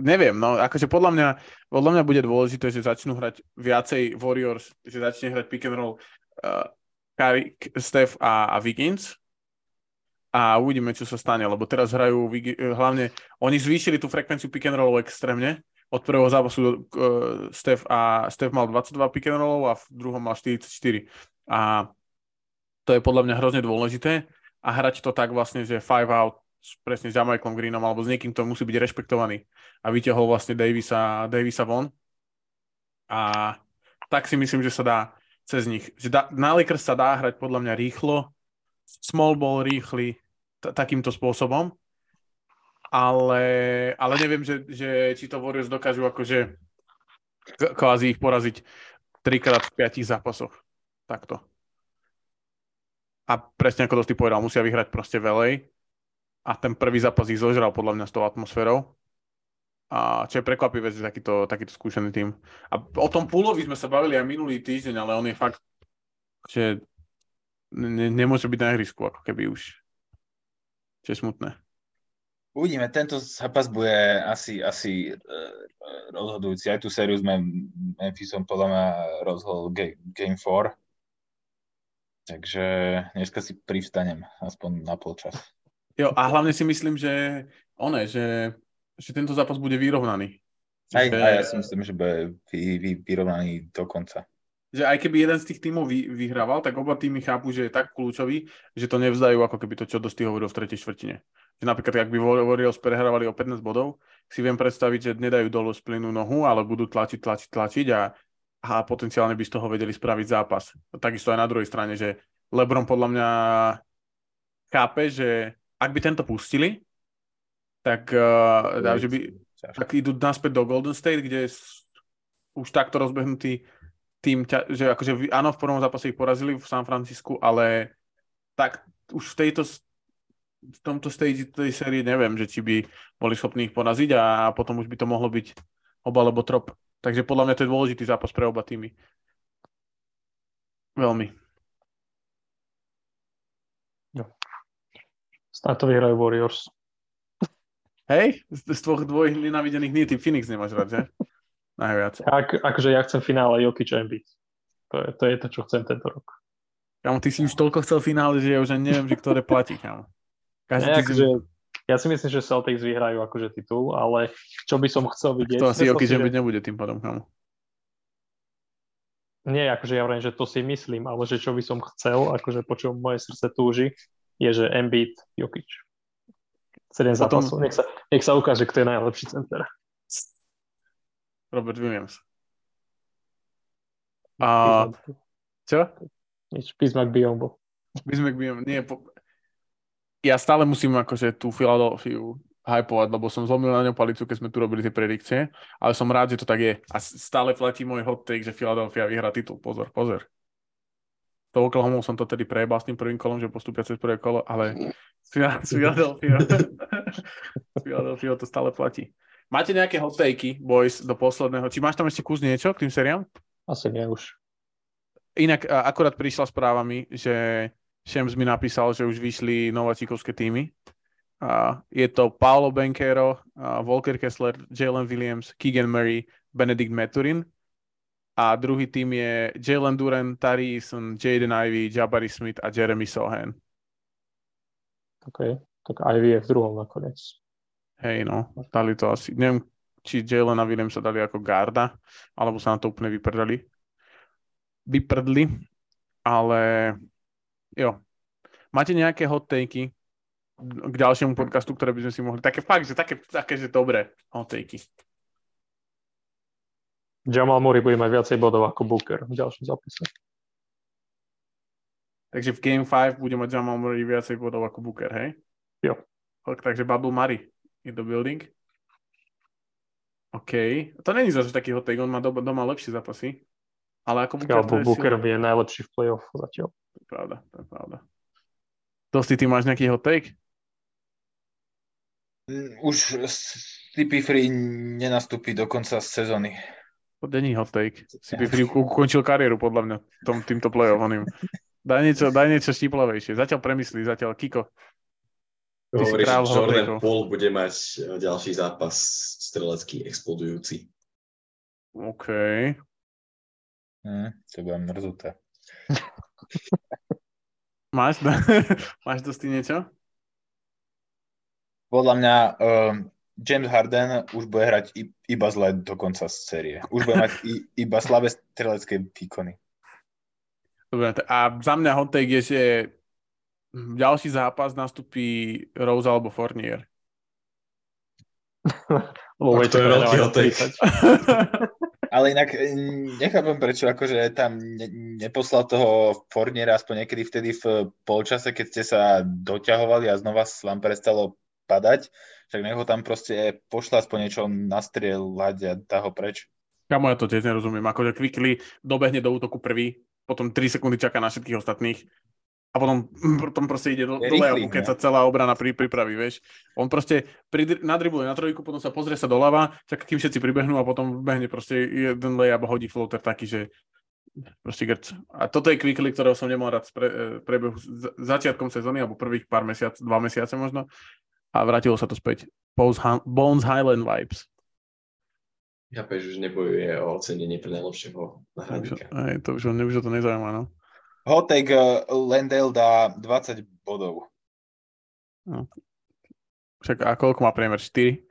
A: neviem, no akože podľa mňa, podľa mňa bude dôležité, že začnú hrať viacej Warriors, že začne hrať pick and roll uh, Curry, Steph a, a Wiggins a uvidíme, čo sa stane, lebo teraz hrajú Wiggi- hlavne, oni zvýšili tú frekvenciu pick and rollov extrémne, od prvého zápasu uh, Steph, a, Steph mal 22 pick and rollov a v druhom mal 44 a to je podľa mňa hrozne dôležité. A hrať to tak vlastne, že five out s- presne s Jamaiklom Greenom alebo s niekým, kto musí byť rešpektovaný. A vyťahol vlastne Davisa, Davisa von. A tak si myslím, že sa dá cez nich. Že dá, na Lakers sa dá hrať podľa mňa rýchlo, small ball rýchly, t- takýmto spôsobom, ale, ale neviem, že, že či to Warriors dokážu akože kvázi ich poraziť trikrát v piatich zápasoch. Takto. A presne ako to ty povedal, musia vyhrať proste velej a ten prvý zápas ich zožral podľa mňa s tou atmosférou. A čo je prekvapivé, že takýto, takýto skúsený tým. A o tom Púlovi sme sa bavili aj minulý týždeň, ale on je fakt, že ne, nemôže byť na ihrisku, ako keby už. Čo je smutné.
C: Uvidíme, tento zápas bude asi, asi e, rozhodujúci. Aj tú sériu sme Memphisom podľa mňa rozhodol ga- Game 4. Takže dneska si privstanem, aspoň na polčas.
A: Jo, a hlavne si myslím, že one, že že tento zápas bude vyrovnaný.
C: Aj,
A: Že-
C: aj ja si myslím, že bude vy, vy, vyrovnaný do konca.
A: Že aj keby jeden z tých tímov vy, vyhrával, tak oba týmy chápu, že je tak kľúčový, že to nevzdajú ako keby to, čo Dosti hovoril v tretej štvrtine. Že napríklad, ak by Warriors prehrávali o 15 bodov, si viem predstaviť, že nedajú dolu splynú nohu, ale budú tlačiť, tlačiť, tlačiť a, a potenciálne by z toho vedeli spraviť zápas. Takisto aj na druhej strane, že LeBron podľa mňa chápe, že ak by tento pustili, tak, uh, že by, tak idú naspäť do Golden State, kde už takto rozbehnutý tým, ťa- že akože áno, v prvom zápase ich porazili v San Francisku, ale tak už v tejto v tomto stage tej série neviem, že či by boli schopní ich poraziť a potom už by to mohlo byť oba alebo trop. Takže podľa mňa to je dôležitý zápas pre oba týmy. Veľmi.
B: Snáď to vyhrajú Warriors.
A: Hej? Z, z tvoch dvojich nenávidených nie, ty Phoenix nemáš rád, že? [LAUGHS] Najviac.
B: Ak, akože ja chcem finále Jokic Embiid. To je, to je to, čo chcem tento rok.
A: Kámo, ty si už toľko chcel finále, že ja už ani neviem, že ktoré platí, kámo. Každý
B: Ne, akože, ja si myslím, že Celtics vyhrajú akože titul, ale čo by som chcel vidieť...
A: To asi Jokic
B: si, že-
A: Embiid nebude tým pádom, kámo.
B: Nie, akože ja hovorím, že to si myslím, ale že čo by som chcel, akože po čom moje srdce túži, je, že Embiid, Jokic. 7
A: Potom-
B: zápasov. Nech sa, nech sa ukáže, kto je najlepší center.
A: Robert Williams. A čo?
B: Nič, Bismarck Biombo.
A: My sme nie, po... Ja stále musím akože tú Filadelfiu hypovať, lebo som zlomil na ňom palicu, keď sme tu robili tie predikcie, ale som rád, že to tak je. A stále platí môj hot take, že Philadelphia vyhrá titul. Pozor, pozor. To Oklahoma som to tedy prejebal s tým prvým kolom, že postupia cez prvé kolo, ale s Philadelphia, s [LAUGHS] Philadelphia to stále platí. Máte nejaké hot takey, boys, do posledného? Či máš tam ešte kus niečo k tým seriám?
B: Asi nie už.
A: Inak akorát prišla správami, že Shams mi napísal, že už vyšli nováčikovské týmy. A je to Paolo Benkero, Volker Kessler, Jalen Williams, Keegan Murray, Benedict Maturin. A druhý tým je Jalen Duran, Tari Eason, Jaden Ivey, Jabari Smith a Jeremy Sohan.
B: Okay. Tak Ivy je v druhom nakoniec.
A: Hej, no, dali to asi. Neviem, či Jalen a Williams sa dali ako garda, alebo sa na to úplne vyprdali. Vyprdli, ale jo. Máte nejaké hot takey k ďalšiemu podcastu, ktoré by sme si mohli... Také fakt, že také, také že dobré hot takey.
B: Jamal Murray bude mať viacej bodov ako Booker v ďalšom zápase.
A: Takže v Game 5 bude mať Jamal Murray viacej bodov ako Booker, hej?
B: Jo.
A: Tak, takže Bubble Murray in the building. OK. To není zase taký hot take, on má doma, doma lepšie zápasy. Ale ako Booker,
B: Alebo
A: to je
B: Booker je najlepší v playoff zatiaľ.
A: To je pravda, to je pravda. Dosti, ty máš nejaký hot take?
C: Mm, Už CP3 nenastúpi do konca sezóny.
A: To není hot take. Si by Free ukončil kariéru podľa mňa tom, týmto play-off. oným. [LAUGHS] Daj niečo, daj niečo štiplavejšie. Zatiaľ premyslí, zatiaľ Kiko. Ty si
D: Hovorí, že
A: král
D: Jordan
A: hot-takeov.
D: Paul bude mať e, ďalší zápas strelecký explodujúci.
A: OK.
C: Hm, to budem mrzuté. [LAUGHS]
A: Máš, [LAUGHS] máš dosti niečo?
C: Podľa mňa um, James Harden už bude hrať i- iba zle do konca série. Už bude mať i, iba slabé strelecké výkony.
A: Dobre, a za mňa hot take je, že ďalší zápas nastupí Rose alebo Fournier. [LAUGHS]
B: Lebo
D: to je veľký
B: dávať
D: hot take.
B: 30. [LAUGHS]
C: Ale inak mm, nechápem, prečo akože tam ne, neposlal toho Forniera aspoň niekedy vtedy v polčase, keď ste sa doťahovali a znova sa vám prestalo padať, však nech ho tam proste pošla aspoň niečo nastrieľať a dá ho preč.
A: Kamo, ja to tiež nerozumiem. Akože Quickly dobehne do útoku prvý, potom 3 sekundy čaká na všetkých ostatných a potom, [CLEARS THROAT] potom proste ide do,
C: Je
A: do keď sa celá obrana pri, pripraví, vieš. On proste pridr- nadribuje na trojku, potom sa pozrie sa doľava, čaká, kým všetci pribehnú a potom behne proste jeden layup a hodí floater taký, že proste grc. A toto je Quickly, ktorého som nemal rád pre, e, prebehu začiatkom sezóny, alebo prvých pár mesiac, dva mesiace možno. A vrátilo sa to späť. Bones, Highland vibes.
D: Chápeš, že nebojuje o ocenenie pre najlepšieho
A: To už,
D: náhradníka.
A: hej, to už, už to nezaujíma, no.
C: Hotek uh, Lendale dá 20 bodov.
A: Však a koľko má priemer? 4?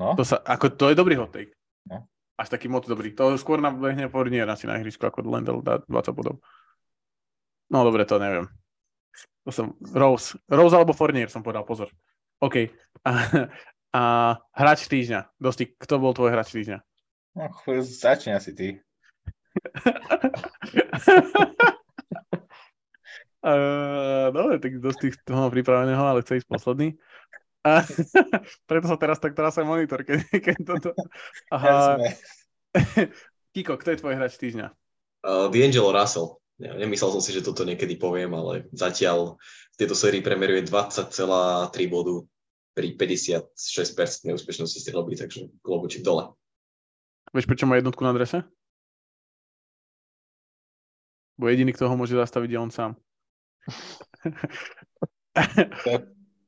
C: No,
A: To, sa, ako, to je dobrý hot take.
C: No.
A: Až taký moc dobrý. To skôr nabehne Fournier asi na ihrisku, ako Lendl dá 20 bodov. No dobre, to neviem. To som Rose. Rose alebo Fournier som povedal, pozor. OK. [LAUGHS] A, a hráč týždňa. Dosti, kto bol tvoj hráč týždňa?
C: no začni asi ty. [LAUGHS]
A: Uh, dobre, tak dosť tých toho pripraveného, ale chce ísť posledný. A, [LAUGHS] preto sa teraz tak trasuje monitor, keď, keď toto... Aha. [LAUGHS] Kiko, kto je tvoj hráč týždňa?
D: Uh, D'Angelo Russell. Ja, nemyslel som si, že toto niekedy poviem, ale zatiaľ v tejto sérii premeruje 20,3 bodu pri 56% neúspešnosti strelby, takže klobučík dole.
A: Vieš, prečo má jednotku na drese? Bo jediný, kto ho môže zastaviť, je on sám.
D: To je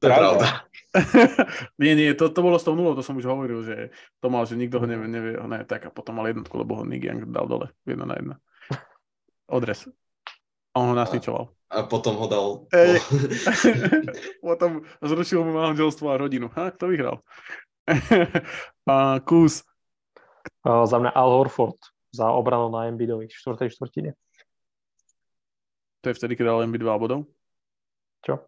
D: pravda. [LAUGHS]
A: nie, nie, to, to bolo s tou nulou, to som už hovoril, že to mal, že nikto ho nevie, nevie ho ne, tak a potom mal jednotku, lebo ho Nick Young dal dole, jedna na jedna. Odres. A on ho nasničoval.
D: A potom ho dal...
A: Ej. [LAUGHS] potom zrušil mu manželstvo a rodinu. Ha, kto vyhral? [LAUGHS] a kus.
B: Uh, za mňa Al Horford za obranu na Embiidovi v štvrtej štvrtine.
A: To je vtedy, keď dal Embiid 2 bodov?
B: Čo?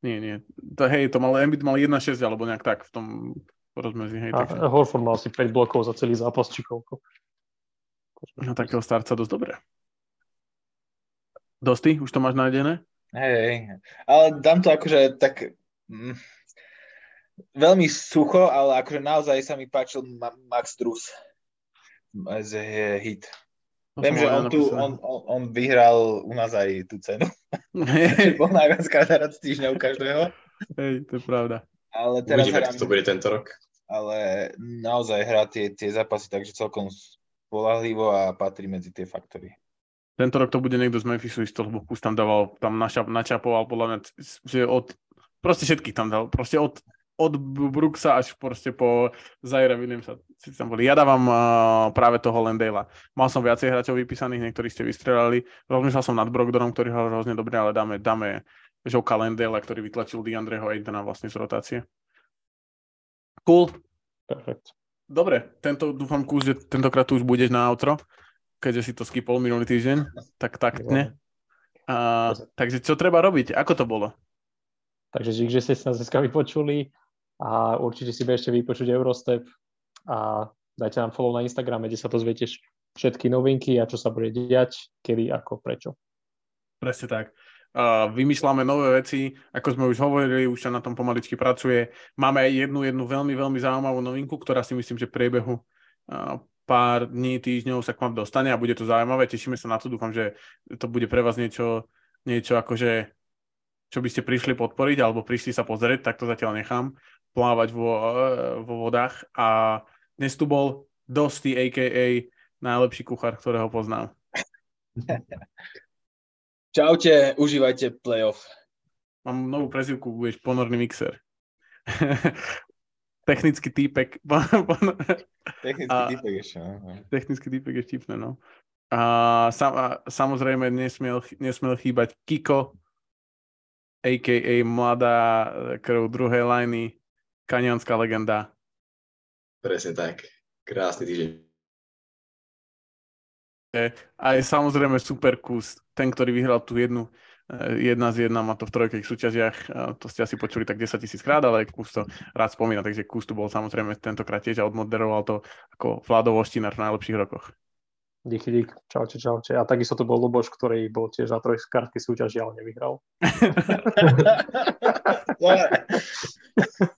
A: Nie, nie. To, hej, to mal, Embiid mal 1-6 alebo nejak tak v tom rozmezí. Hej,
B: A
A: takže,
B: Horford mal asi 5 blokov za celý zápas, či koľko.
A: no, takého starca dosť dobre. Dosti, už to máš nájdené?
C: Hej, hej. ale dám to akože tak mm, veľmi sucho, ale akože naozaj sa mi páčil Ma- Max Drus z hit. Viem, že on, tu, on, on, on vyhral u nás aj tú cenu. [LAUGHS] Bol najviac týždňa u každého.
A: hej, to je pravda.
C: Ale teraz
D: Uvidíme,
C: hrám,
D: to bude tento rok.
C: ale naozaj hrá tie, tie zápasy takže celkom spolahlivo a patrí medzi tie faktory.
A: Tento rok to bude niekto z Memphisu isto, lebo Kus tam dával, tam načapoval podľa mňa, že od, proste všetkých tam dal, proste od, od Brooksa až proste po Zaira Williamsa. Si tam boli. Ja dávam uh, práve toho Lendela. Mal som viacej hráčov vypísaných, niektorí ste vystrelali. Rozmýšľal som nad Brogdonom, ktorý hral hrozne dobre, ale dáme, dáme Žovka Lendela, ktorý vytlačil DeAndreho Aidena vlastne z rotácie. Cool.
B: Perfekt.
A: Dobre, tento, dúfam, Kus, že tentokrát tu už budeš na outro, keďže si to skipol minulý týždeň, tak taktne. A, takže čo treba robiť? Ako to bolo?
B: Takže dík, že ste sa dneska vypočuli a určite si bežte vypočuť Eurostep a dajte nám follow na Instagrame, kde sa dozviete všetky novinky a čo sa bude diať, kedy, ako, prečo.
A: Presne tak. Uh, vymýšľame nové veci, ako sme už hovorili, už sa na tom pomaličky pracuje. Máme aj jednu, jednu veľmi, veľmi zaujímavú novinku, ktorá si myslím, že v priebehu uh, pár dní, týždňov sa k vám dostane a bude to zaujímavé. Tešíme sa na to, dúfam, že to bude pre vás niečo, niečo akože, čo by ste prišli podporiť alebo prišli sa pozrieť, tak to zatiaľ nechám plávať vo, uh, vo vodách. A dnes tu bol Dosti, a.k.a. najlepší kuchár, ktorého poznám. [LAUGHS]
C: Čaute, užívajte playoff.
A: Mám novú prezivku, budeš ponorný mixer. [LAUGHS] Technický týpek. [LAUGHS]
C: Technický
A: A-
C: typek ešte. no.
A: Technický týpek je vtipné, no. A, sam, a samozrejme nesmiel, nesmiel chýbať Kiko, a.k.a. mladá e, krv druhej liny, kanionská legenda.
D: Presne tak. Krásny týždeň.
A: A je samozrejme super kus, ten, ktorý vyhral tú jednu, eh, jedna z jedna, má to v trojkých súťažiach, a to ste asi počuli tak 10 tisíc krát, ale kus to rád spomína, takže kus tu bol samozrejme tentokrát tiež a odmoderoval to ako Vlado Voštinár v najlepších rokoch.
B: Díky, dík. Čaute, čaute. A takisto to bol Luboš, ktorý bol tiež na trojskárskej súťaži, ale nevyhral. [LAUGHS]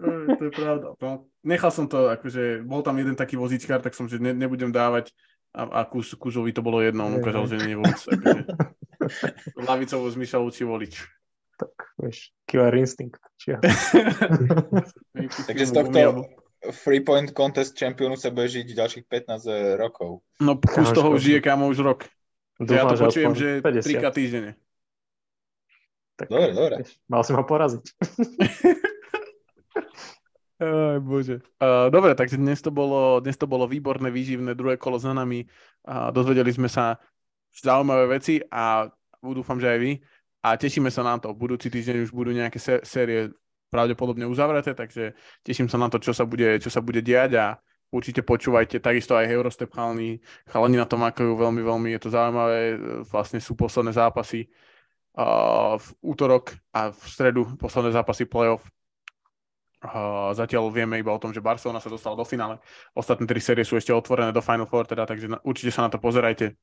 A: To je pravda. No, nechal som to, akože bol tam jeden taký vozíčkár, tak som, že ne, nebudem dávať a, a kus, kusovi to bolo jedno, on ukázal, že nie je vôbec akože, [LAUGHS] lavicovo zmyšľal či volič.
B: Tak, vieš, killer instinct. Či ja. [LAUGHS]
C: Takže z tohto Free Point Contest čempionu sa bude žiť ďalších 15 rokov.
A: No kus toho už žije kámo už rok. Že ja to
B: Dúfam,
A: počujem, že
B: 50.
A: trikrát týždenne.
B: Tak,
C: Dobre, dobre.
B: Mal si ma poraziť. [LAUGHS]
A: Aj bože. Uh, dobre, takže dnes to, bolo, dnes to bolo výborné, výživné, druhé kolo za nami. Uh, dozvedeli sme sa zaujímavé veci a dúfam, že aj vy. A tešíme sa na to. Budúci týždeň už budú nejaké sé- série pravdepodobne uzavreté, takže teším sa na to, čo sa bude, čo sa bude diať a určite počúvajte, takisto aj Eurostep chalani, chalani na tom makajú veľmi, veľmi, je to zaujímavé, vlastne sú posledné zápasy uh, v útorok a v stredu posledné zápasy playoff. Uh, zatiaľ vieme iba o tom, že Barcelona sa dostala do finále. Ostatné tri série sú ešte otvorené do Final Four, teda, takže na, určite sa na to pozerajte.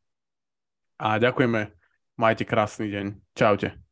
A: A ďakujeme. Majte krásny deň. Čaute.